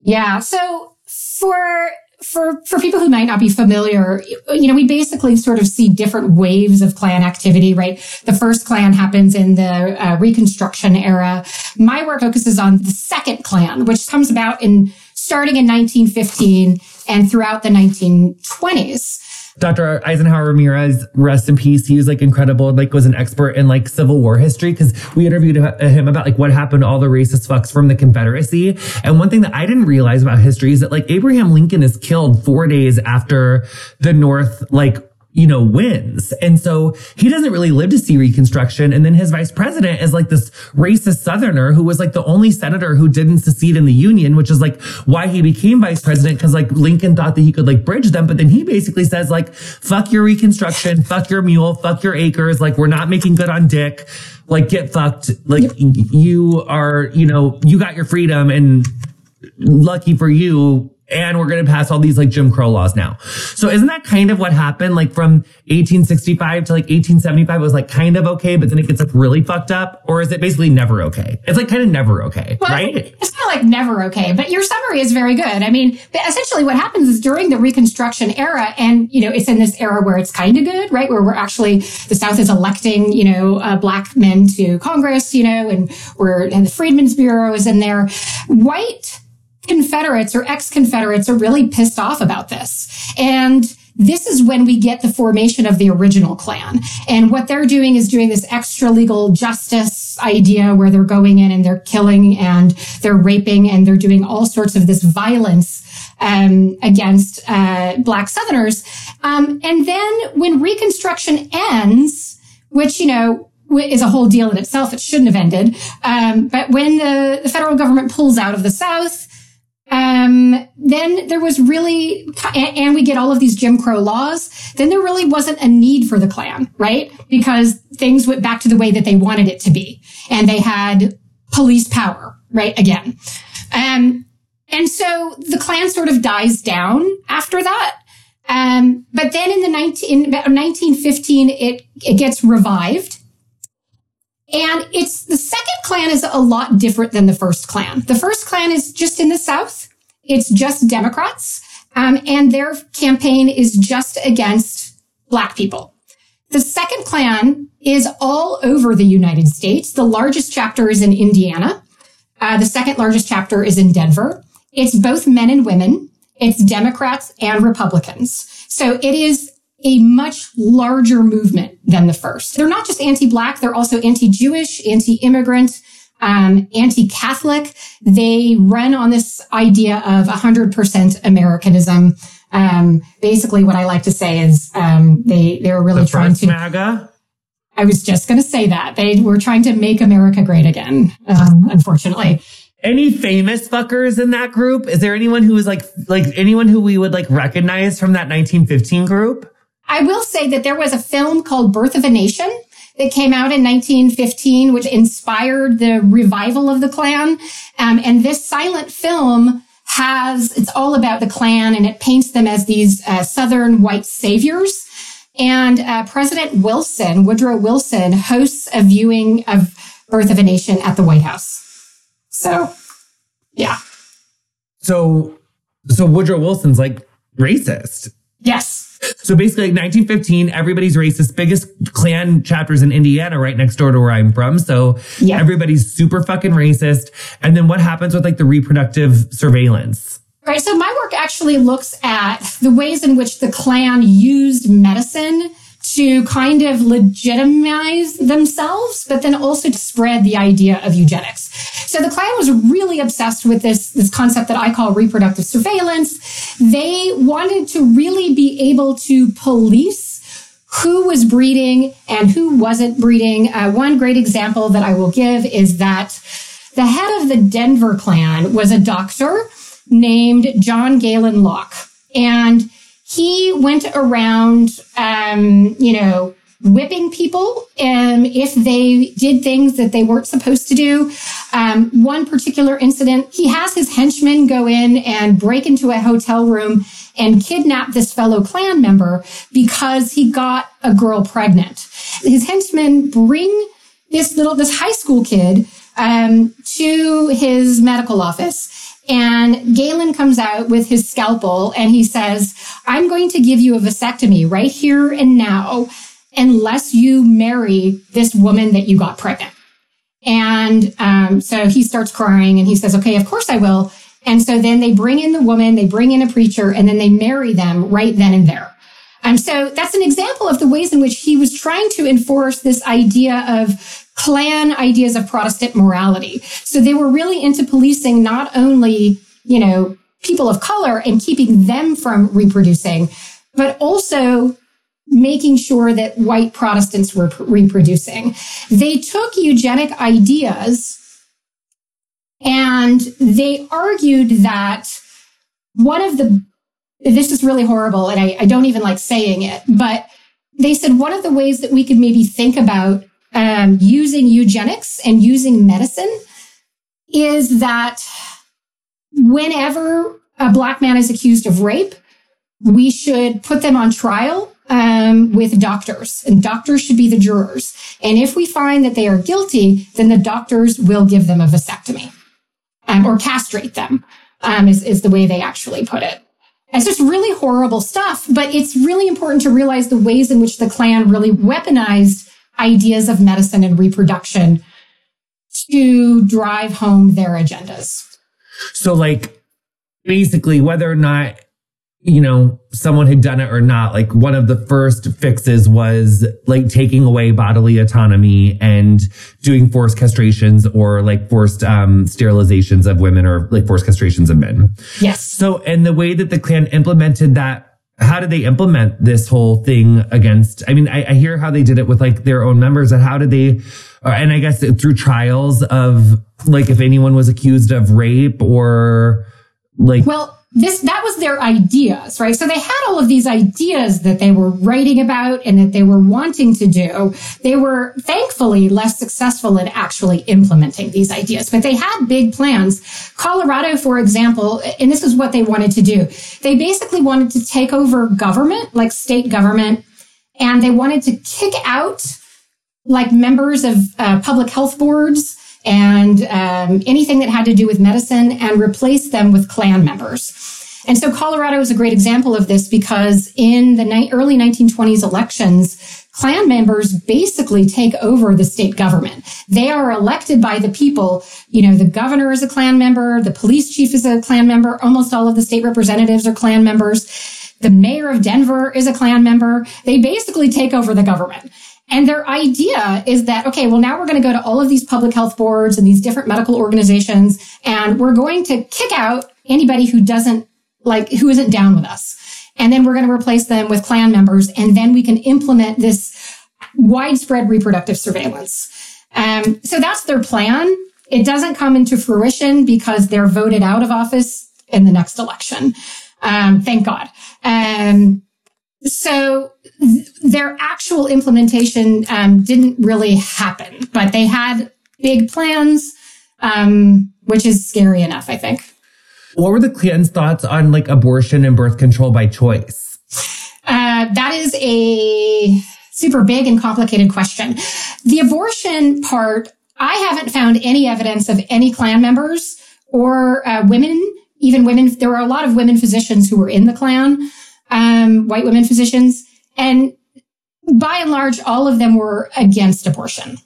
Yeah. So for for for people who might not be familiar, you know, we basically sort of see different waves of Klan activity, right? The first Klan happens in the uh, Reconstruction era. My work focuses on the second Klan, which comes about in starting in 1915 and throughout the 1920s. Dr. Eisenhower Ramirez, rest in peace. He was like incredible, like was an expert in like Civil War history because we interviewed him about like what happened to all the racist fucks from the Confederacy. And one thing that I didn't realize about history is that like Abraham Lincoln is killed four days after the North like you know, wins. And so he doesn't really live to see Reconstruction. And then his vice president is like this racist Southerner who was like the only senator who didn't secede in the Union, which is like why he became vice president. Cause like Lincoln thought that he could like bridge them. But then he basically says like, fuck your Reconstruction, fuck your mule, fuck your acres. Like we're not making good on dick. Like get fucked. Like yep. you are, you know, you got your freedom and lucky for you and we're going to pass all these like Jim Crow laws now. So isn't that kind of what happened? Like from 1865 to like 1875 was like kind of okay, but then it gets like really fucked up. Or is it basically never okay? It's like kind of never okay, well, right? It's kind of like never okay, but your summary is very good. I mean, essentially what happens is during the Reconstruction era, and you know, it's in this era where it's kind of good, right? Where we're actually, the South is electing, you know, uh, black men to Congress, you know, and we're, and the Freedmen's Bureau is in there. White Confederates or ex-Confederates are really pissed off about this. And this is when we get the formation of the original Klan. And what they're doing is doing this extra legal justice idea where they're going in and they're killing and they're raping and they're doing all sorts of this violence um, against uh, Black Southerners. Um, and then when Reconstruction ends, which, you know, is a whole deal in itself. It shouldn't have ended. Um, but when the, the federal government pulls out of the South, um, then there was really, and we get all of these Jim Crow laws, then there really wasn't a need for the Klan, right? Because things went back to the way that they wanted it to be. And they had police power, right? Again. Um, and so the Klan sort of dies down after that. Um, but then in the 19, in 1915, it, it gets revived. And it's the second Klan is a lot different than the first Klan. The first Klan is just in the South. It's just Democrats. Um, and their campaign is just against black people. The second Klan is all over the United States. The largest chapter is in Indiana. Uh, the second largest chapter is in Denver. It's both men and women. It's Democrats and Republicans. So it is a much larger movement than the first. They're not just anti-black, they're also anti-Jewish, anti-immigrant, um, anti-Catholic. They run on this idea of 100% Americanism. Um, basically, what I like to say is um, they they're really the trying to. MAGA? I was just going to say that they were trying to make America great again. Um, unfortunately. Any famous fuckers in that group? Is there anyone who is like like anyone who we would like recognize from that 1915 group? I will say that there was a film called Birth of a Nation that came out in 1915, which inspired the revival of the Klan. Um, and this silent film has, it's all about the Klan and it paints them as these uh, Southern white saviors. And uh, President Wilson, Woodrow Wilson, hosts a viewing of Birth of a Nation at the White House. So, yeah. So, so Woodrow Wilson's like racist. Yes. So basically, like 1915, everybody's racist. Biggest Klan chapters in Indiana, right next door to where I'm from. So yeah. everybody's super fucking racist. And then what happens with like the reproductive surveillance? Right. So my work actually looks at the ways in which the Klan used medicine to kind of legitimize themselves, but then also to spread the idea of eugenics. So the Klan was really obsessed with this, this concept that I call reproductive surveillance. They wanted to really be able to police who was breeding and who wasn't breeding. Uh, one great example that I will give is that the head of the Denver Klan was a doctor named John Galen Locke. And he went around, um, you know, whipping people um, if they did things that they weren't supposed to do. Um, one particular incident, he has his henchmen go in and break into a hotel room and kidnap this fellow Klan member because he got a girl pregnant. His henchmen bring this little, this high school kid um, to his medical office. And Galen comes out with his scalpel and he says, I'm going to give you a vasectomy right here and now unless you marry this woman that you got pregnant. And um, so he starts crying and he says, okay, of course I will. And so then they bring in the woman, they bring in a preacher, and then they marry them right then and there. And so that's an example of the ways in which he was trying to enforce this idea of Klan ideas of Protestant morality. So they were really into policing not only, you know, people of color and keeping them from reproducing, but also making sure that white Protestants were reproducing. They took eugenic ideas and they argued that one of the, this is really horrible and I, I don't even like saying it, but they said one of the ways that we could maybe think about um, using eugenics and using medicine is that whenever a black man is accused of rape, we should put them on trial um, with doctors, and doctors should be the jurors. And if we find that they are guilty, then the doctors will give them a vasectomy um, or castrate them, um, is, is the way they actually put it. It's just really horrible stuff, but it's really important to realize the ways in which the Klan really weaponized ideas of medicine and reproduction to drive home their agendas. So, like, basically, whether or not you know, someone had done it or not, like one of the first fixes was like taking away bodily autonomy and doing forced castrations or like forced um, sterilizations of women or like forced castrations of men. Yes. So, and the way that the Klan implemented that, how did they implement this whole thing against? I mean, I, I hear how they did it with like their own members and how did they, and I guess through trials of like if anyone was accused of rape or like. Well, this that was their ideas right? So they had all of these ideas that they were writing about and that they were wanting to do. They were thankfully less successful in actually implementing these ideas but they had big plans. Colorado for example and this is what they wanted to do. They basically wanted to take over government like state government and they wanted to kick out like members of uh, public health boards and um, anything that had to do with medicine and replace them with Klan members. And so Colorado is a great example of this because in the ni- early 1920s elections, Klan members basically take over the state government. They are elected by the people. You know, the governor is a Klan member, the police chief is a Klan member, almost all of the state representatives are Klan members. The mayor of Denver is a Klan member. They basically take over the government. And their idea is that, okay, well, now we're going to go to all of these public health boards and these different medical organizations, and we're going to kick out anybody who doesn't like, who isn't down with us. And then we're going to replace them with Klan members. And then we can implement this widespread reproductive surveillance. Um, so that's their plan. It doesn't come into fruition because they're voted out of office in the next election. Um, thank God. Um, so th- their actual implementation um, didn't really happen, but they had big plans, um, which is scary enough, I think. What were the Klan's thoughts on like abortion and birth control by choice? Uh, that is a super big and complicated question. The abortion part, I haven't found any evidence of any Klan members or uh, women, even women. There were a lot of women physicians who were in the Klan um, white women physicians. And by and large, all of them were against abortion.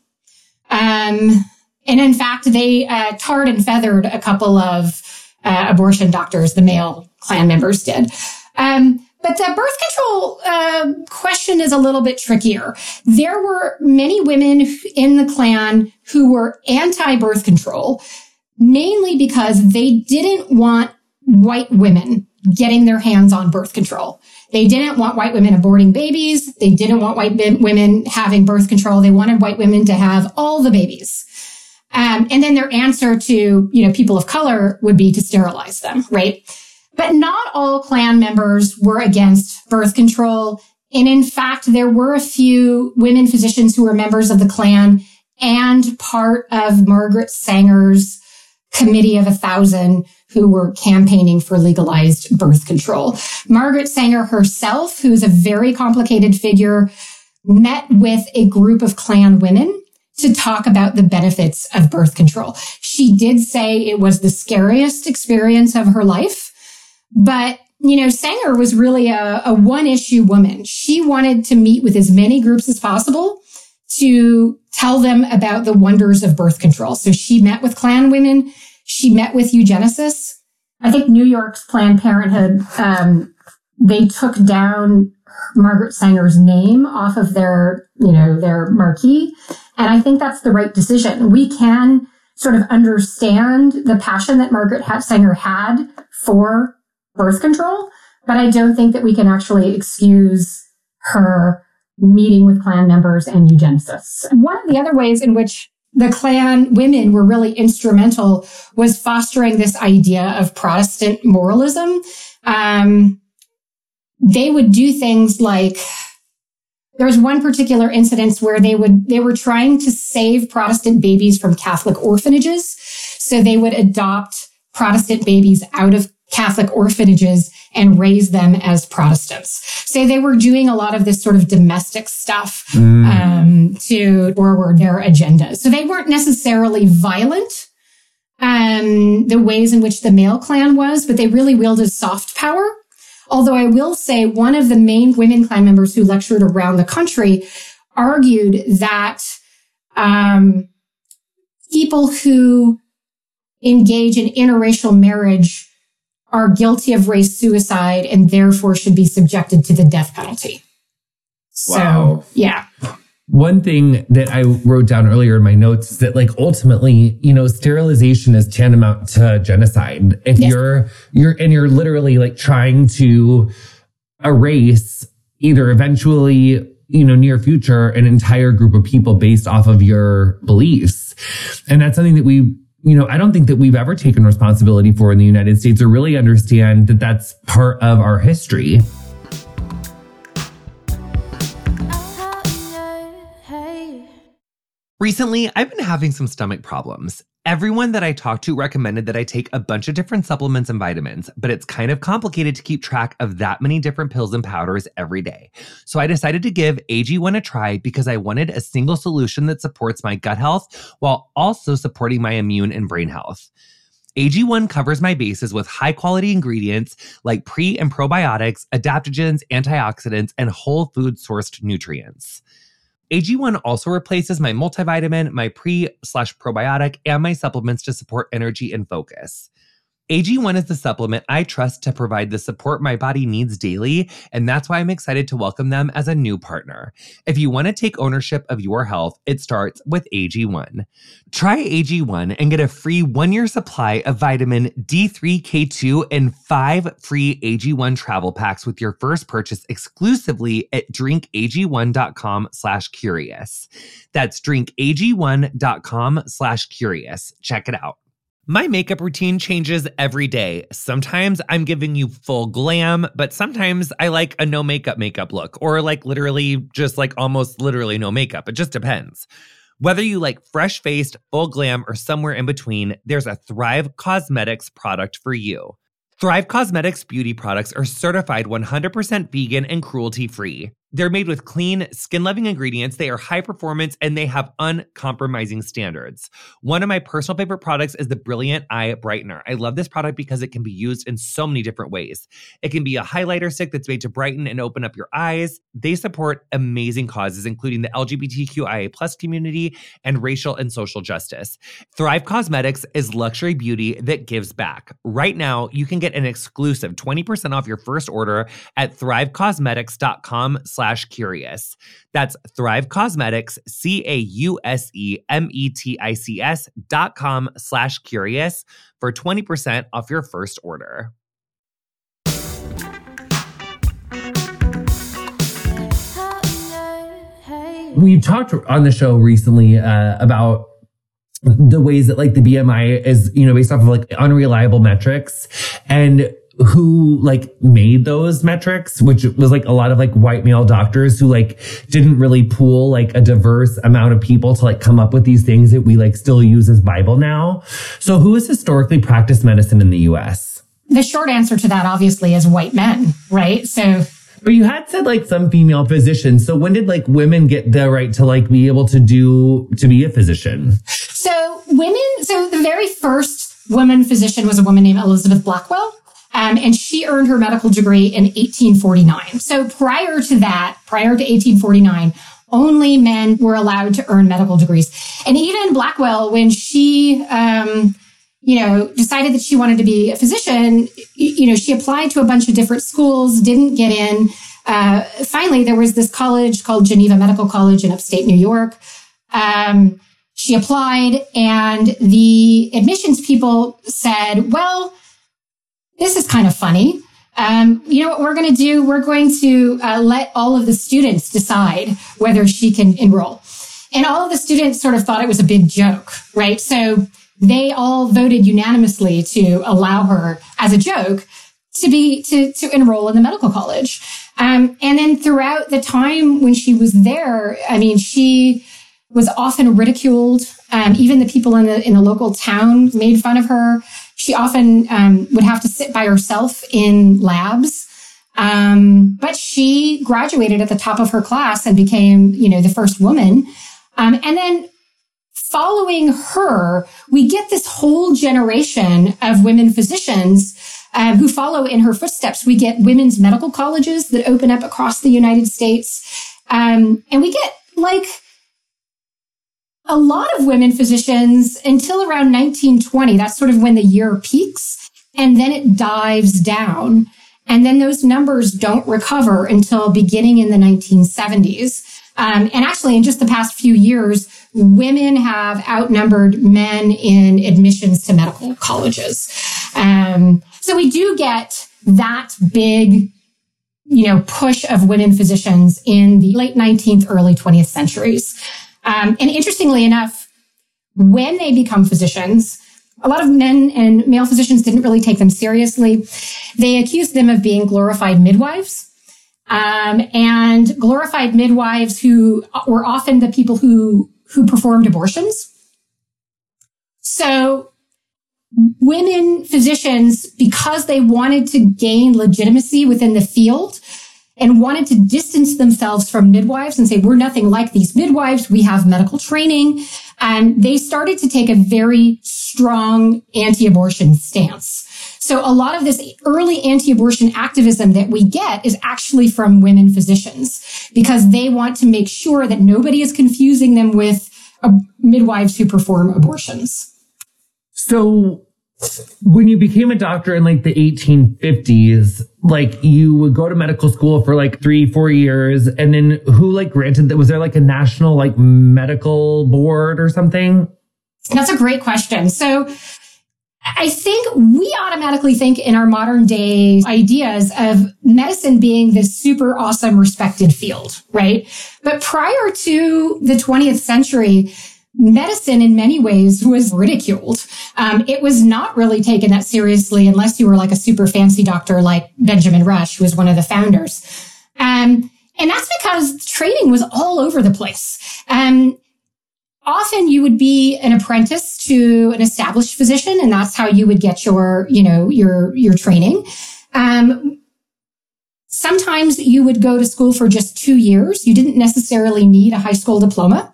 Um, and in fact, they uh, tarred and feathered a couple of uh, abortion doctors, the male Klan members did. Um, but the birth control uh, question is a little bit trickier. There were many women in the Klan who were anti birth control, mainly because they didn't want white women getting their hands on birth control. They didn't want white women aborting babies. They didn't want white women having birth control. They wanted white women to have all the babies. Um, and then their answer to, you know, people of color would be to sterilize them, right? But not all Klan members were against birth control. And in fact, there were a few women physicians who were members of the Klan and part of Margaret Sanger's committee of a thousand who were campaigning for legalized birth control. Margaret Sanger herself, who's a very complicated figure, met with a group of Klan women to talk about the benefits of birth control. She did say it was the scariest experience of her life, but you know, Sanger was really a, a one issue woman. She wanted to meet with as many groups as possible to tell them about the wonders of birth control. So she met with Klan women. She met with eugenicists. I think New York's Planned Parenthood, um, they took down Margaret Sanger's name off of their, you know, their marquee. And I think that's the right decision. We can sort of understand the passion that Margaret Sanger had for birth control, but I don't think that we can actually excuse her meeting with Klan members and eugenicists. One of the other ways in which the Klan women were really instrumental was fostering this idea of Protestant moralism. Um, they would do things like there was one particular incident where they would they were trying to save Protestant babies from Catholic orphanages, so they would adopt Protestant babies out of Catholic orphanages and raise them as Protestants. So they were doing a lot of this sort of domestic stuff mm. um, to forward their agenda. So they weren't necessarily violent, um, the ways in which the male Klan was, but they really wielded soft power. Although I will say one of the main women Klan members who lectured around the country argued that um, people who engage in interracial marriage are guilty of race suicide and therefore should be subjected to the death penalty. Wow. So, yeah. One thing that I wrote down earlier in my notes is that like ultimately, you know, sterilization is tantamount to genocide. If yes. you're you're and you're literally like trying to erase either eventually, you know, near future an entire group of people based off of your beliefs. And that's something that we you know, I don't think that we've ever taken responsibility for in the United States or really understand that that's part of our history. Recently, I've been having some stomach problems. Everyone that I talked to recommended that I take a bunch of different supplements and vitamins, but it's kind of complicated to keep track of that many different pills and powders every day. So I decided to give AG1 a try because I wanted a single solution that supports my gut health while also supporting my immune and brain health. AG1 covers my bases with high quality ingredients like pre and probiotics, adaptogens, antioxidants, and whole food sourced nutrients. AG1 also replaces my multivitamin, my pre slash probiotic, and my supplements to support energy and focus. AG1 is the supplement I trust to provide the support my body needs daily, and that's why I'm excited to welcome them as a new partner. If you want to take ownership of your health, it starts with AG1. Try AG1 and get a free one year supply of vitamin D3K2 and five free AG1 travel packs with your first purchase exclusively at drinkag1.com slash curious. That's drinkag1.com slash curious. Check it out. My makeup routine changes every day. Sometimes I'm giving you full glam, but sometimes I like a no makeup makeup look or like literally just like almost literally no makeup. It just depends. Whether you like fresh faced, full glam, or somewhere in between, there's a Thrive Causemetics product for you. Thrive Causemetics beauty products are certified 100% vegan and cruelty free. They're made with clean, skin loving ingredients. They are high performance and they have uncompromising standards. One of my personal favorite products is the Brilliant Eye Brightener. I love this product because it can be used in so many different ways. It can be a highlighter stick that's made to brighten and open up your eyes. They support amazing causes, including the LGBTQIA plus community and racial and social justice. Thrive Causemetics is luxury beauty that gives back. Right now, you can get an exclusive 20% off your first order at thrivecausemetics.com slash curious. That's Thrive Causemetics, C A U S E M E T I C S dot com slash curious for 20% off your first order. We've talked on the show recently uh, about the ways that like the BMI is, you know, based off of like unreliable metrics. And who like made those metrics, which was like a lot of like white male doctors who like didn't really pool like a diverse amount of people to like come up with these things that we like still use as Bible now. So who has historically practiced medicine in the US? The short answer to that obviously is white men, right? So but you had said like some female physicians. So when did like women get the right to like be able to do, to be a physician? So women, so the very first woman physician was a woman named Elizabeth Blackwell. Um, and she earned her medical degree in 1849. So prior to that, prior to 1849, only men were allowed to earn medical degrees. And even Blackwell, when she, um, you know, decided that she wanted to be a physician, you know, she applied to a bunch of different schools, didn't get in. Uh, finally, there was this college called Geneva Medical College in upstate New York. Um, she applied and the admissions people said, well, this is kind of funny. Um, you know what we're going to do? We're going to uh, let all of the students decide whether she can enroll. And all of the students sort of thought it was a big joke, right? So they all voted unanimously to allow her as a joke to be to to enroll in the medical college. Um, and then throughout the time when she was there, I mean, she was often ridiculed. Um, even the people in the in the local town made fun of her. She often um, would have to sit by herself in labs. Um, but she graduated at the top of her class and became, you know, the first woman. Um, and then following her, we get this whole generation of women physicians um, who follow in her footsteps. We get women's medical colleges that open up across the United States. Um, and we get like a lot of women physicians until around 1920. That's sort of when the year peaks and then it dives down. And then those numbers don't recover until beginning in the 1970s. Um, and actually, in just the past few years, women have outnumbered men in admissions to medical colleges. Um, so we do get that big, you know, push of women physicians in the late 19th, early 20th centuries. Um, and interestingly enough, when they become physicians, a lot of men and male physicians didn't really take them seriously. They accused them of being glorified midwives. Um, and glorified midwives who were often the people who, who performed abortions. So women physicians, because they wanted to gain legitimacy within the field, and wanted to distance themselves from midwives and say, we're nothing like these midwives. We have medical training. And they started to take a very strong anti-abortion stance. So a lot of this early anti-abortion activism that we get is actually from women physicians because they want to make sure that nobody is confusing them with uh, midwives who perform abortions. So when you became a doctor in like the 1850s, like you would go to medical school for like three, four years. And then who like granted that? Was there like a national like medical board or something? That's a great question. So I think we automatically think in our modern day ideas of medicine being this super awesome, respected field, right? But prior to the 20th century, medicine in many ways was ridiculed. Um, it was not really taken that seriously unless you were like a super fancy doctor like Benjamin Rush, who was one of the founders. Um, and that's because training was all over the place. Um, often you would be an apprentice to an established physician, and that's how you would get your, you know, your your training. Um, sometimes you would go to school for just two years. You didn't necessarily need a high school diploma.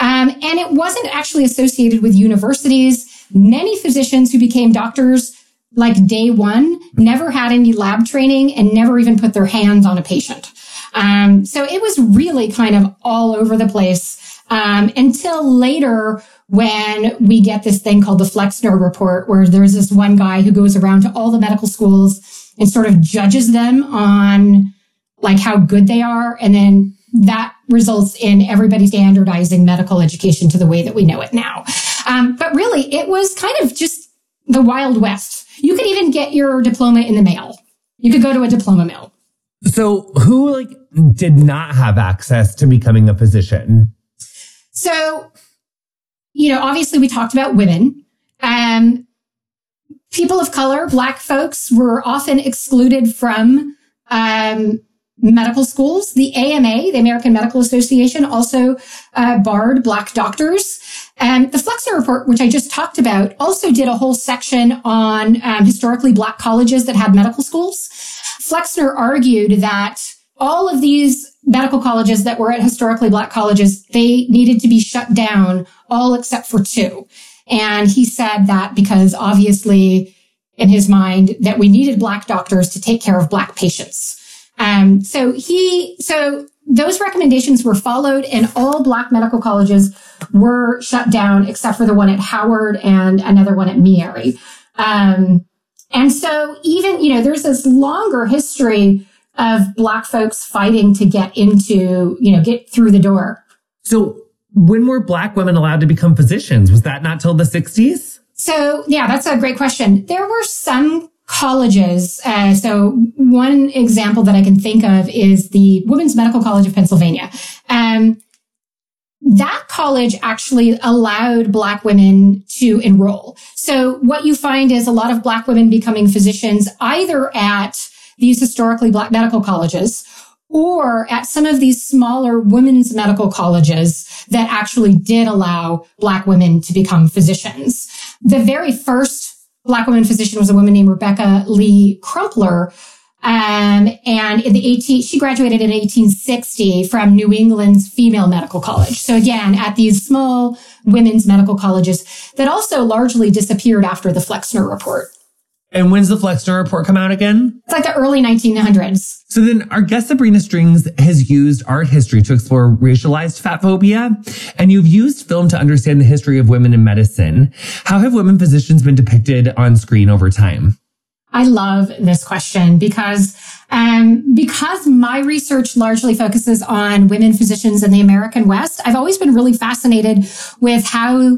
Um, and it wasn't actually associated with universities. Many physicians who became doctors like day one never had any lab training and never even put their hands on a patient. Um, so it was really kind of all over the place um, until later when we get this thing called the Flexner report, where there's this one guy who goes around to all the medical schools and sort of judges them on like how good they are, and then that results in everybody standardizing medical education to the way that we know it now. Um, but really, it was kind of just the Wild West. You could even get your diploma in the mail. You could go to a diploma mill. So, who like did not have access to becoming a physician? So, you know, obviously, we talked about women. Um, people of color, black folks were often excluded from um, medical schools. The AMA, the American Medical Association, also uh, barred black doctors. And the Flexner report, which I just talked about, also did a whole section on um, historically black colleges that had medical schools. Flexner argued that all of these medical colleges that were at historically black colleges, they needed to be shut down, all except for two. And he said that because obviously in his mind that we needed black doctors to take care of black patients. Um, so he, so those recommendations were followed and all black medical colleges were shut down except for the one at Howard and another one at Meharry. Um, and so even, you know, there's this longer history of black folks fighting to get into, you know, get through the door. So when were black women allowed to become physicians? Was that not till the 60s? So yeah, that's a great question. There were some colleges. Uh, so one example that I can think of is the Women's Medical College of Pennsylvania. Um, that college actually allowed black women to enroll. So what you find is a lot of black women becoming physicians either at these historically black medical colleges or at some of these smaller women's medical colleges that actually did allow black women to become physicians. The very first black woman physician was a woman named Rebecca Lee Crumpler. Um, and in the 18, she graduated in 1860 from New England's Female Medical College. So again, at these small women's medical colleges that also largely disappeared after the Flexner report. And when's the Flexner report come out again? It's like the early 1900s. So then our guest Sabrina Strings has used art history to explore racialized fat phobia. And you've used film to understand the history of women in medicine. How have women physicians been depicted on screen over time? I love this question because um, because my research largely focuses on women physicians in the American West. I've always been really fascinated with how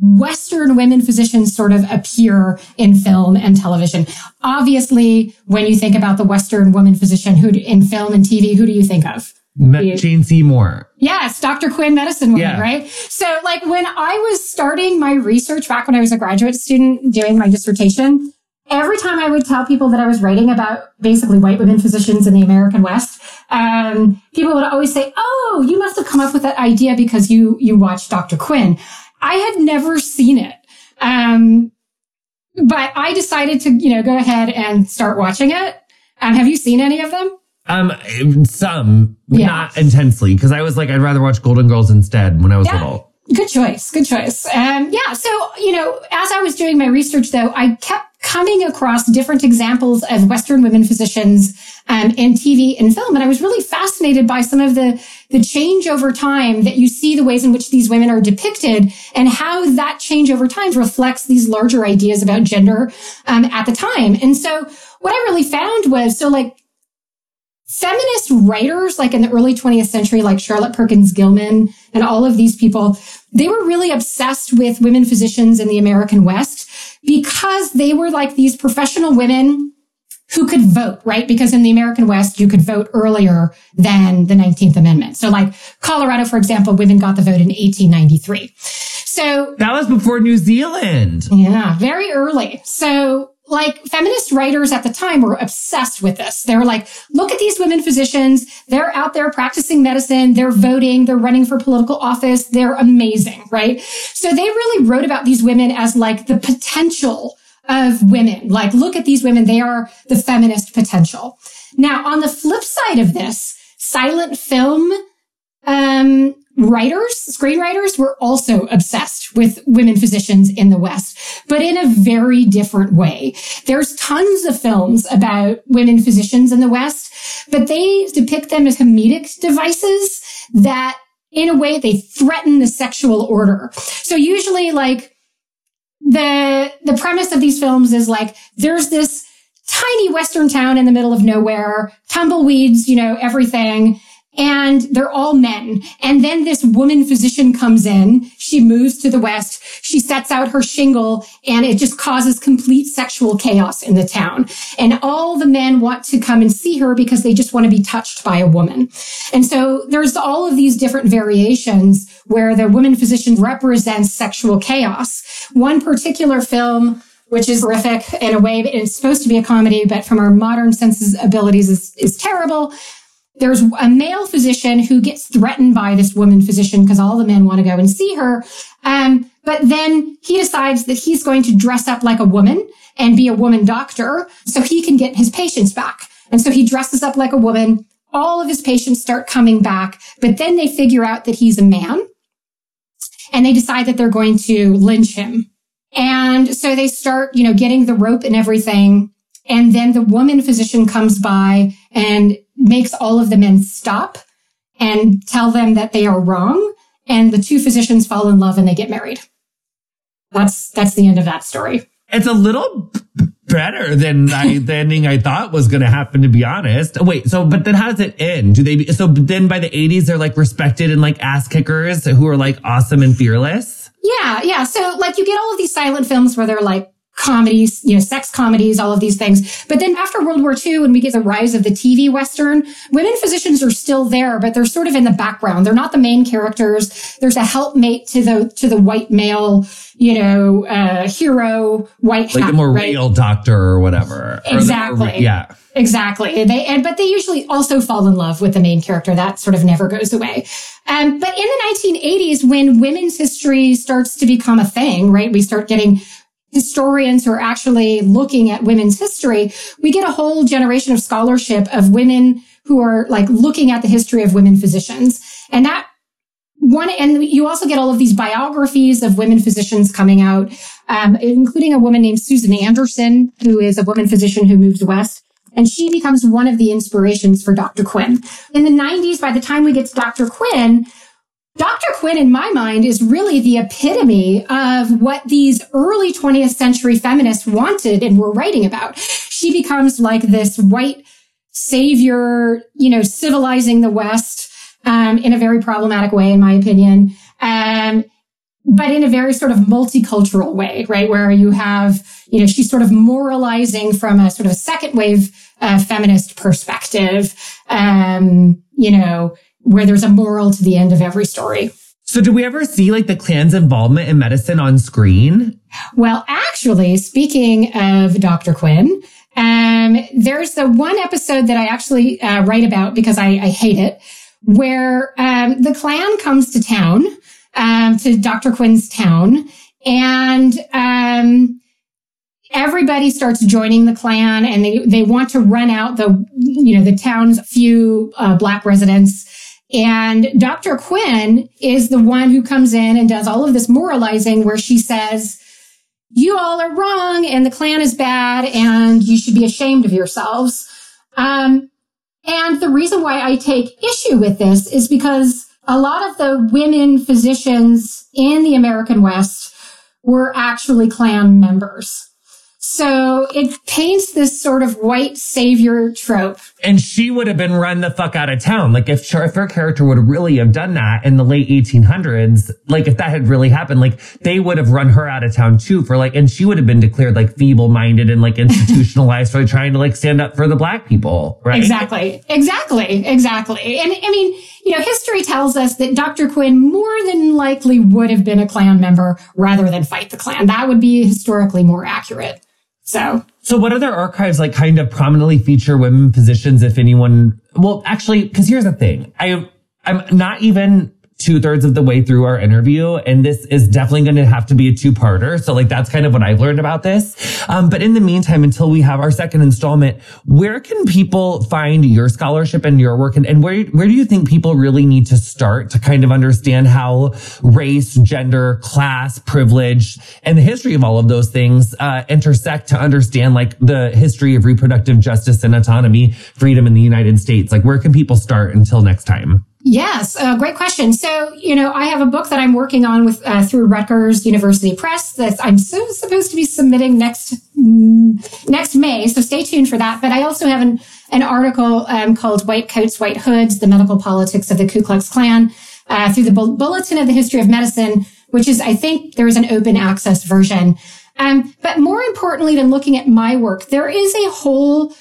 Western women physicians sort of appear in film and television. Obviously, when you think about the Western woman physician who in film and TV, who do you think of? Me- Jane Seymour. Yes, Dr. Quinn, medicine woman, yeah. right? So, like when I was starting my research back when I was a graduate student doing my dissertation, every time I would tell people that I was writing about basically white women physicians in the American West, um, people would always say, "Oh, you must have come up with that idea because you you watched Dr. Quinn." I had never seen it. Um, but I decided to, you know, go ahead and start watching it. Um, have you seen any of them? Um, some, yeah. not intensely, because I was like, I'd rather watch Golden Girls instead when I was yeah. little. Good choice. Good choice. Um, yeah. So, you know, as I was doing my research though, I kept coming across different examples of Western women physicians um, in TV and film. And I was really fascinated by some of the, the change over time that you see the ways in which these women are depicted and how that change over time reflects these larger ideas about gender um, at the time. And so what I really found was, so like feminist writers, like in the early 20th century, like Charlotte Perkins Gilman and all of these people, they were really obsessed with women physicians in the American West because they were like these professional women who could vote, right? Because in the American West, you could vote earlier than the 19th Amendment. So like Colorado, for example, women got the vote in 1893. So that was before New Zealand. Yeah, very early. So like feminist writers at the time were obsessed with this. They were like, look at these women physicians. They're out there practicing medicine. They're voting. They're running for political office. They're amazing, right? So they really wrote about these women as like the potential of women. Like, look at these women. They are the feminist potential. Now, on the flip side of this, silent film, um, writers, screenwriters were also obsessed with women physicians in the West, but in a very different way. There's tons of films about women physicians in the West, but they depict them as comedic devices that in a way they threaten the sexual order. So usually like the, the premise of these films is like, there's this tiny Western town in the middle of nowhere, tumbleweeds, you know, everything and they're all men. And then this woman physician comes in. She moves to the West. She sets out her shingle and it just causes complete sexual chaos in the town. And all the men want to come and see her because they just want to be touched by a woman. And so there's all of these different variations where the woman physician represents sexual chaos. One particular film which is horrific in a way. It's supposed to be a comedy, but from our modern senses abilities is, is terrible. There's a male physician who gets threatened by this woman physician because all the men want to go and see her. Um, but then he decides that he's going to dress up like a woman and be a woman doctor so he can get his patients back. And so he dresses up like a woman. All of his patients start coming back, but then they figure out that he's a man and they decide that they're going to lynch him. And so they start, you know, getting the rope and everything. And then the woman physician comes by and makes all of the men stop and tell them that they are wrong. And the two physicians fall in love and they get married. That's, that's the end of that story. It's a little better than I, the ending I thought was going to happen, to be honest. Wait, so, but then how does it end? Do they, so then by the 80s, they're like respected and like ass kickers who are like awesome and fearless? Yeah, yeah. So like you get all of these silent films where they're like comedies, you know, sex comedies, all of these things. But then after World War II, when we get the rise of the TV Western, women physicians are still there, but they're sort of in the background. They're not the main characters. There's a helpmate to the, to the white male, you know, uh, hero, white Like hat, a more right? real doctor or whatever. Or the- or- Exactly. yeah. Exactly. They, and, but they usually also fall in love with the main character. That sort of never goes away. Um, but in the 1980s, when women's history starts to become a thing, right? We start getting historians who are actually looking at women's history. We get a whole generation of scholarship of women who are like looking at the history of women physicians. And that one, and you also get all of these biographies of women physicians coming out, um, including a woman named Susan Anderson, who is a woman physician who moves west. And she becomes one of the inspirations for Dr. Quinn. In the 90s, by the time we get to Dr. Quinn, Dr. Quinn, in my mind, is really the epitome of what these early 20th century feminists wanted and were writing about. She becomes like this white savior, you know, civilizing the West, um, in a very problematic way, in my opinion. Um, but in a very sort of multicultural way, right? Where you have, you know, she's sort of moralizing from a sort of second wave uh, feminist perspective, um, you know, where there's a moral to the end of every story. So do we ever see like the Klan's involvement in medicine on screen? Well, actually, speaking of Dr. Quinn, um, there's the one episode that I actually uh, write about because I, I hate it, where um, the Klan comes to town, um, to Dr. Quinn's town, and um, everybody starts joining the Klan, and they they want to run out the you know the town's few uh, black residents. And Dr. Quinn is the one who comes in and does all of this moralizing where she says, you all are wrong and the Klan is bad and you should be ashamed of yourselves. Um, and the reason why I take issue with this is because a lot of the women physicians in the American West were actually Klan members. So it paints this sort of white savior trope. And she would have been run the fuck out of town. Like if, if her character would really have done that in the late 1800s, like if that had really happened, like they would have run her out of town too for like, and she would have been declared like feeble minded and like institutionalized for trying to like stand up for the black people, right? Exactly. Exactly. Exactly. And I mean, you know, history tells us that Dr. Quinn more than likely would have been a Klan member rather than fight the Klan. That would be historically more accurate. So, So what other archives like kind of prominently feature women physicians if anyone, well, actually, because here's the thing. I, I'm not even two thirds of the way through our interview. And this is definitely going to have to be a two parter. So like, that's kind of what I've learned about this. Um, but in the meantime, until we have our second installment, where can people find your scholarship and your work? And, and where, where do you think people really need to start to kind of understand how race, gender, class, privilege, and the history of all of those things, uh, intersect to understand like the history of reproductive justice and autonomy, freedom in the United States? Like, where can people start until next time? Yes, uh, great question. So, you know, I have a book that I'm working on with uh, through Rutgers University Press that I'm so supposed to be submitting next mm, next May. So stay tuned for that. But I also have an an article um, called "White Coats, White Hoods: The Medical Politics of the Ku Klux Klan" uh, through the Bull- Bulletin of the History of Medicine, which is I think there is an open access version. Um, but more importantly than looking at my work, there is a whole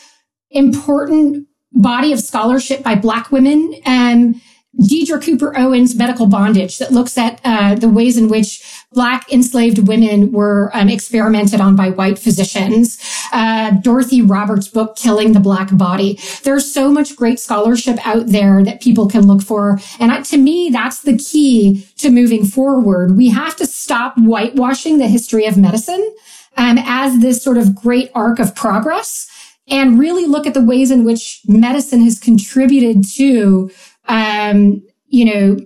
important body of scholarship by Black women. Um, Deirdre Cooper Owens Medical Bondage that looks at uh, the ways in which Black enslaved women were um, experimented on by white physicians. Uh, Dorothy Roberts' book, Killing the Black Body. There's so much great scholarship out there that people can look for. And I, to me, that's the key to moving forward. We have to stop whitewashing the history of medicine um, as this sort of great arc of progress and really look at the ways in which medicine has contributed to um, you know,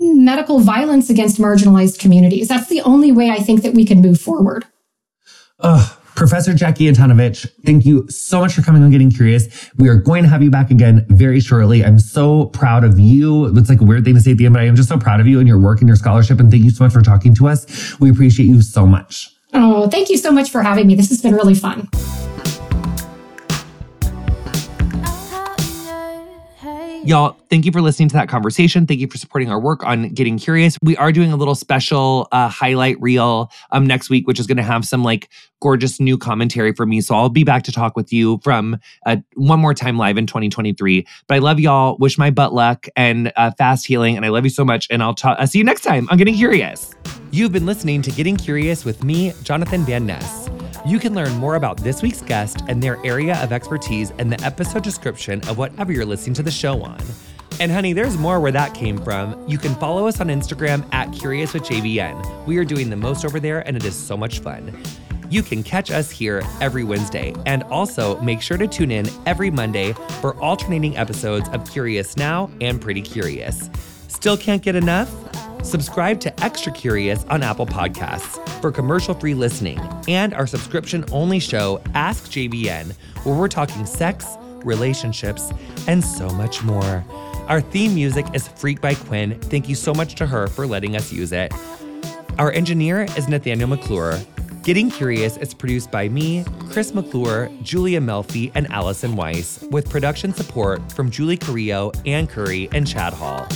medical violence against marginalized communities. That's the only way I think that we can move forward. Uh, Professor Jackie Antonovich, thank you so much for coming on Getting Curious. We are going to have you back again very shortly. I'm so proud of you. It's like a weird thing to say at the end, but I am just so proud of you and your work and your scholarship. And thank you so much for talking to us. We appreciate you so much. Oh, thank you so much for having me. This has been really fun. Y'all, thank you for listening to that conversation. Thank you for supporting our work on Getting Curious. We are doing a little special uh, highlight reel um, next week, which is going to have some like gorgeous new commentary for me. So I'll be back to talk with you from uh, one more time live in 2023. But I love y'all. Wish my butt luck and uh, fast healing. And I love you so much. And I'll, ta- I'll see you next time on Getting Curious. You've been listening to Getting Curious with me, Jonathan Van Ness. You can learn more about this week's guest and their area of expertise in the episode description of whatever you're listening to the show on. And honey, there's more where that came from. You can follow us on Instagram at Curious with JVN. We are doing the most over there and it is so much fun. You can catch us here every Wednesday. And also make sure to tune in every Monday for alternating episodes of Curious Now and Pretty Curious. Still can't get enough? Subscribe to Extra Curious on Apple Podcasts for commercial free listening and our subscription only show, Ask JVN, where we're talking sex, relationships, and so much more. Our theme music is Freak by Quinn. Thank you so much to her for letting us use it. Our engineer is Nathaniel McClure. Getting Curious is produced by me, Chris McClure, Julia Melfi, and Allison Weiss, with production support from Julie Carrillo, Ann Curry, and Chad Hall.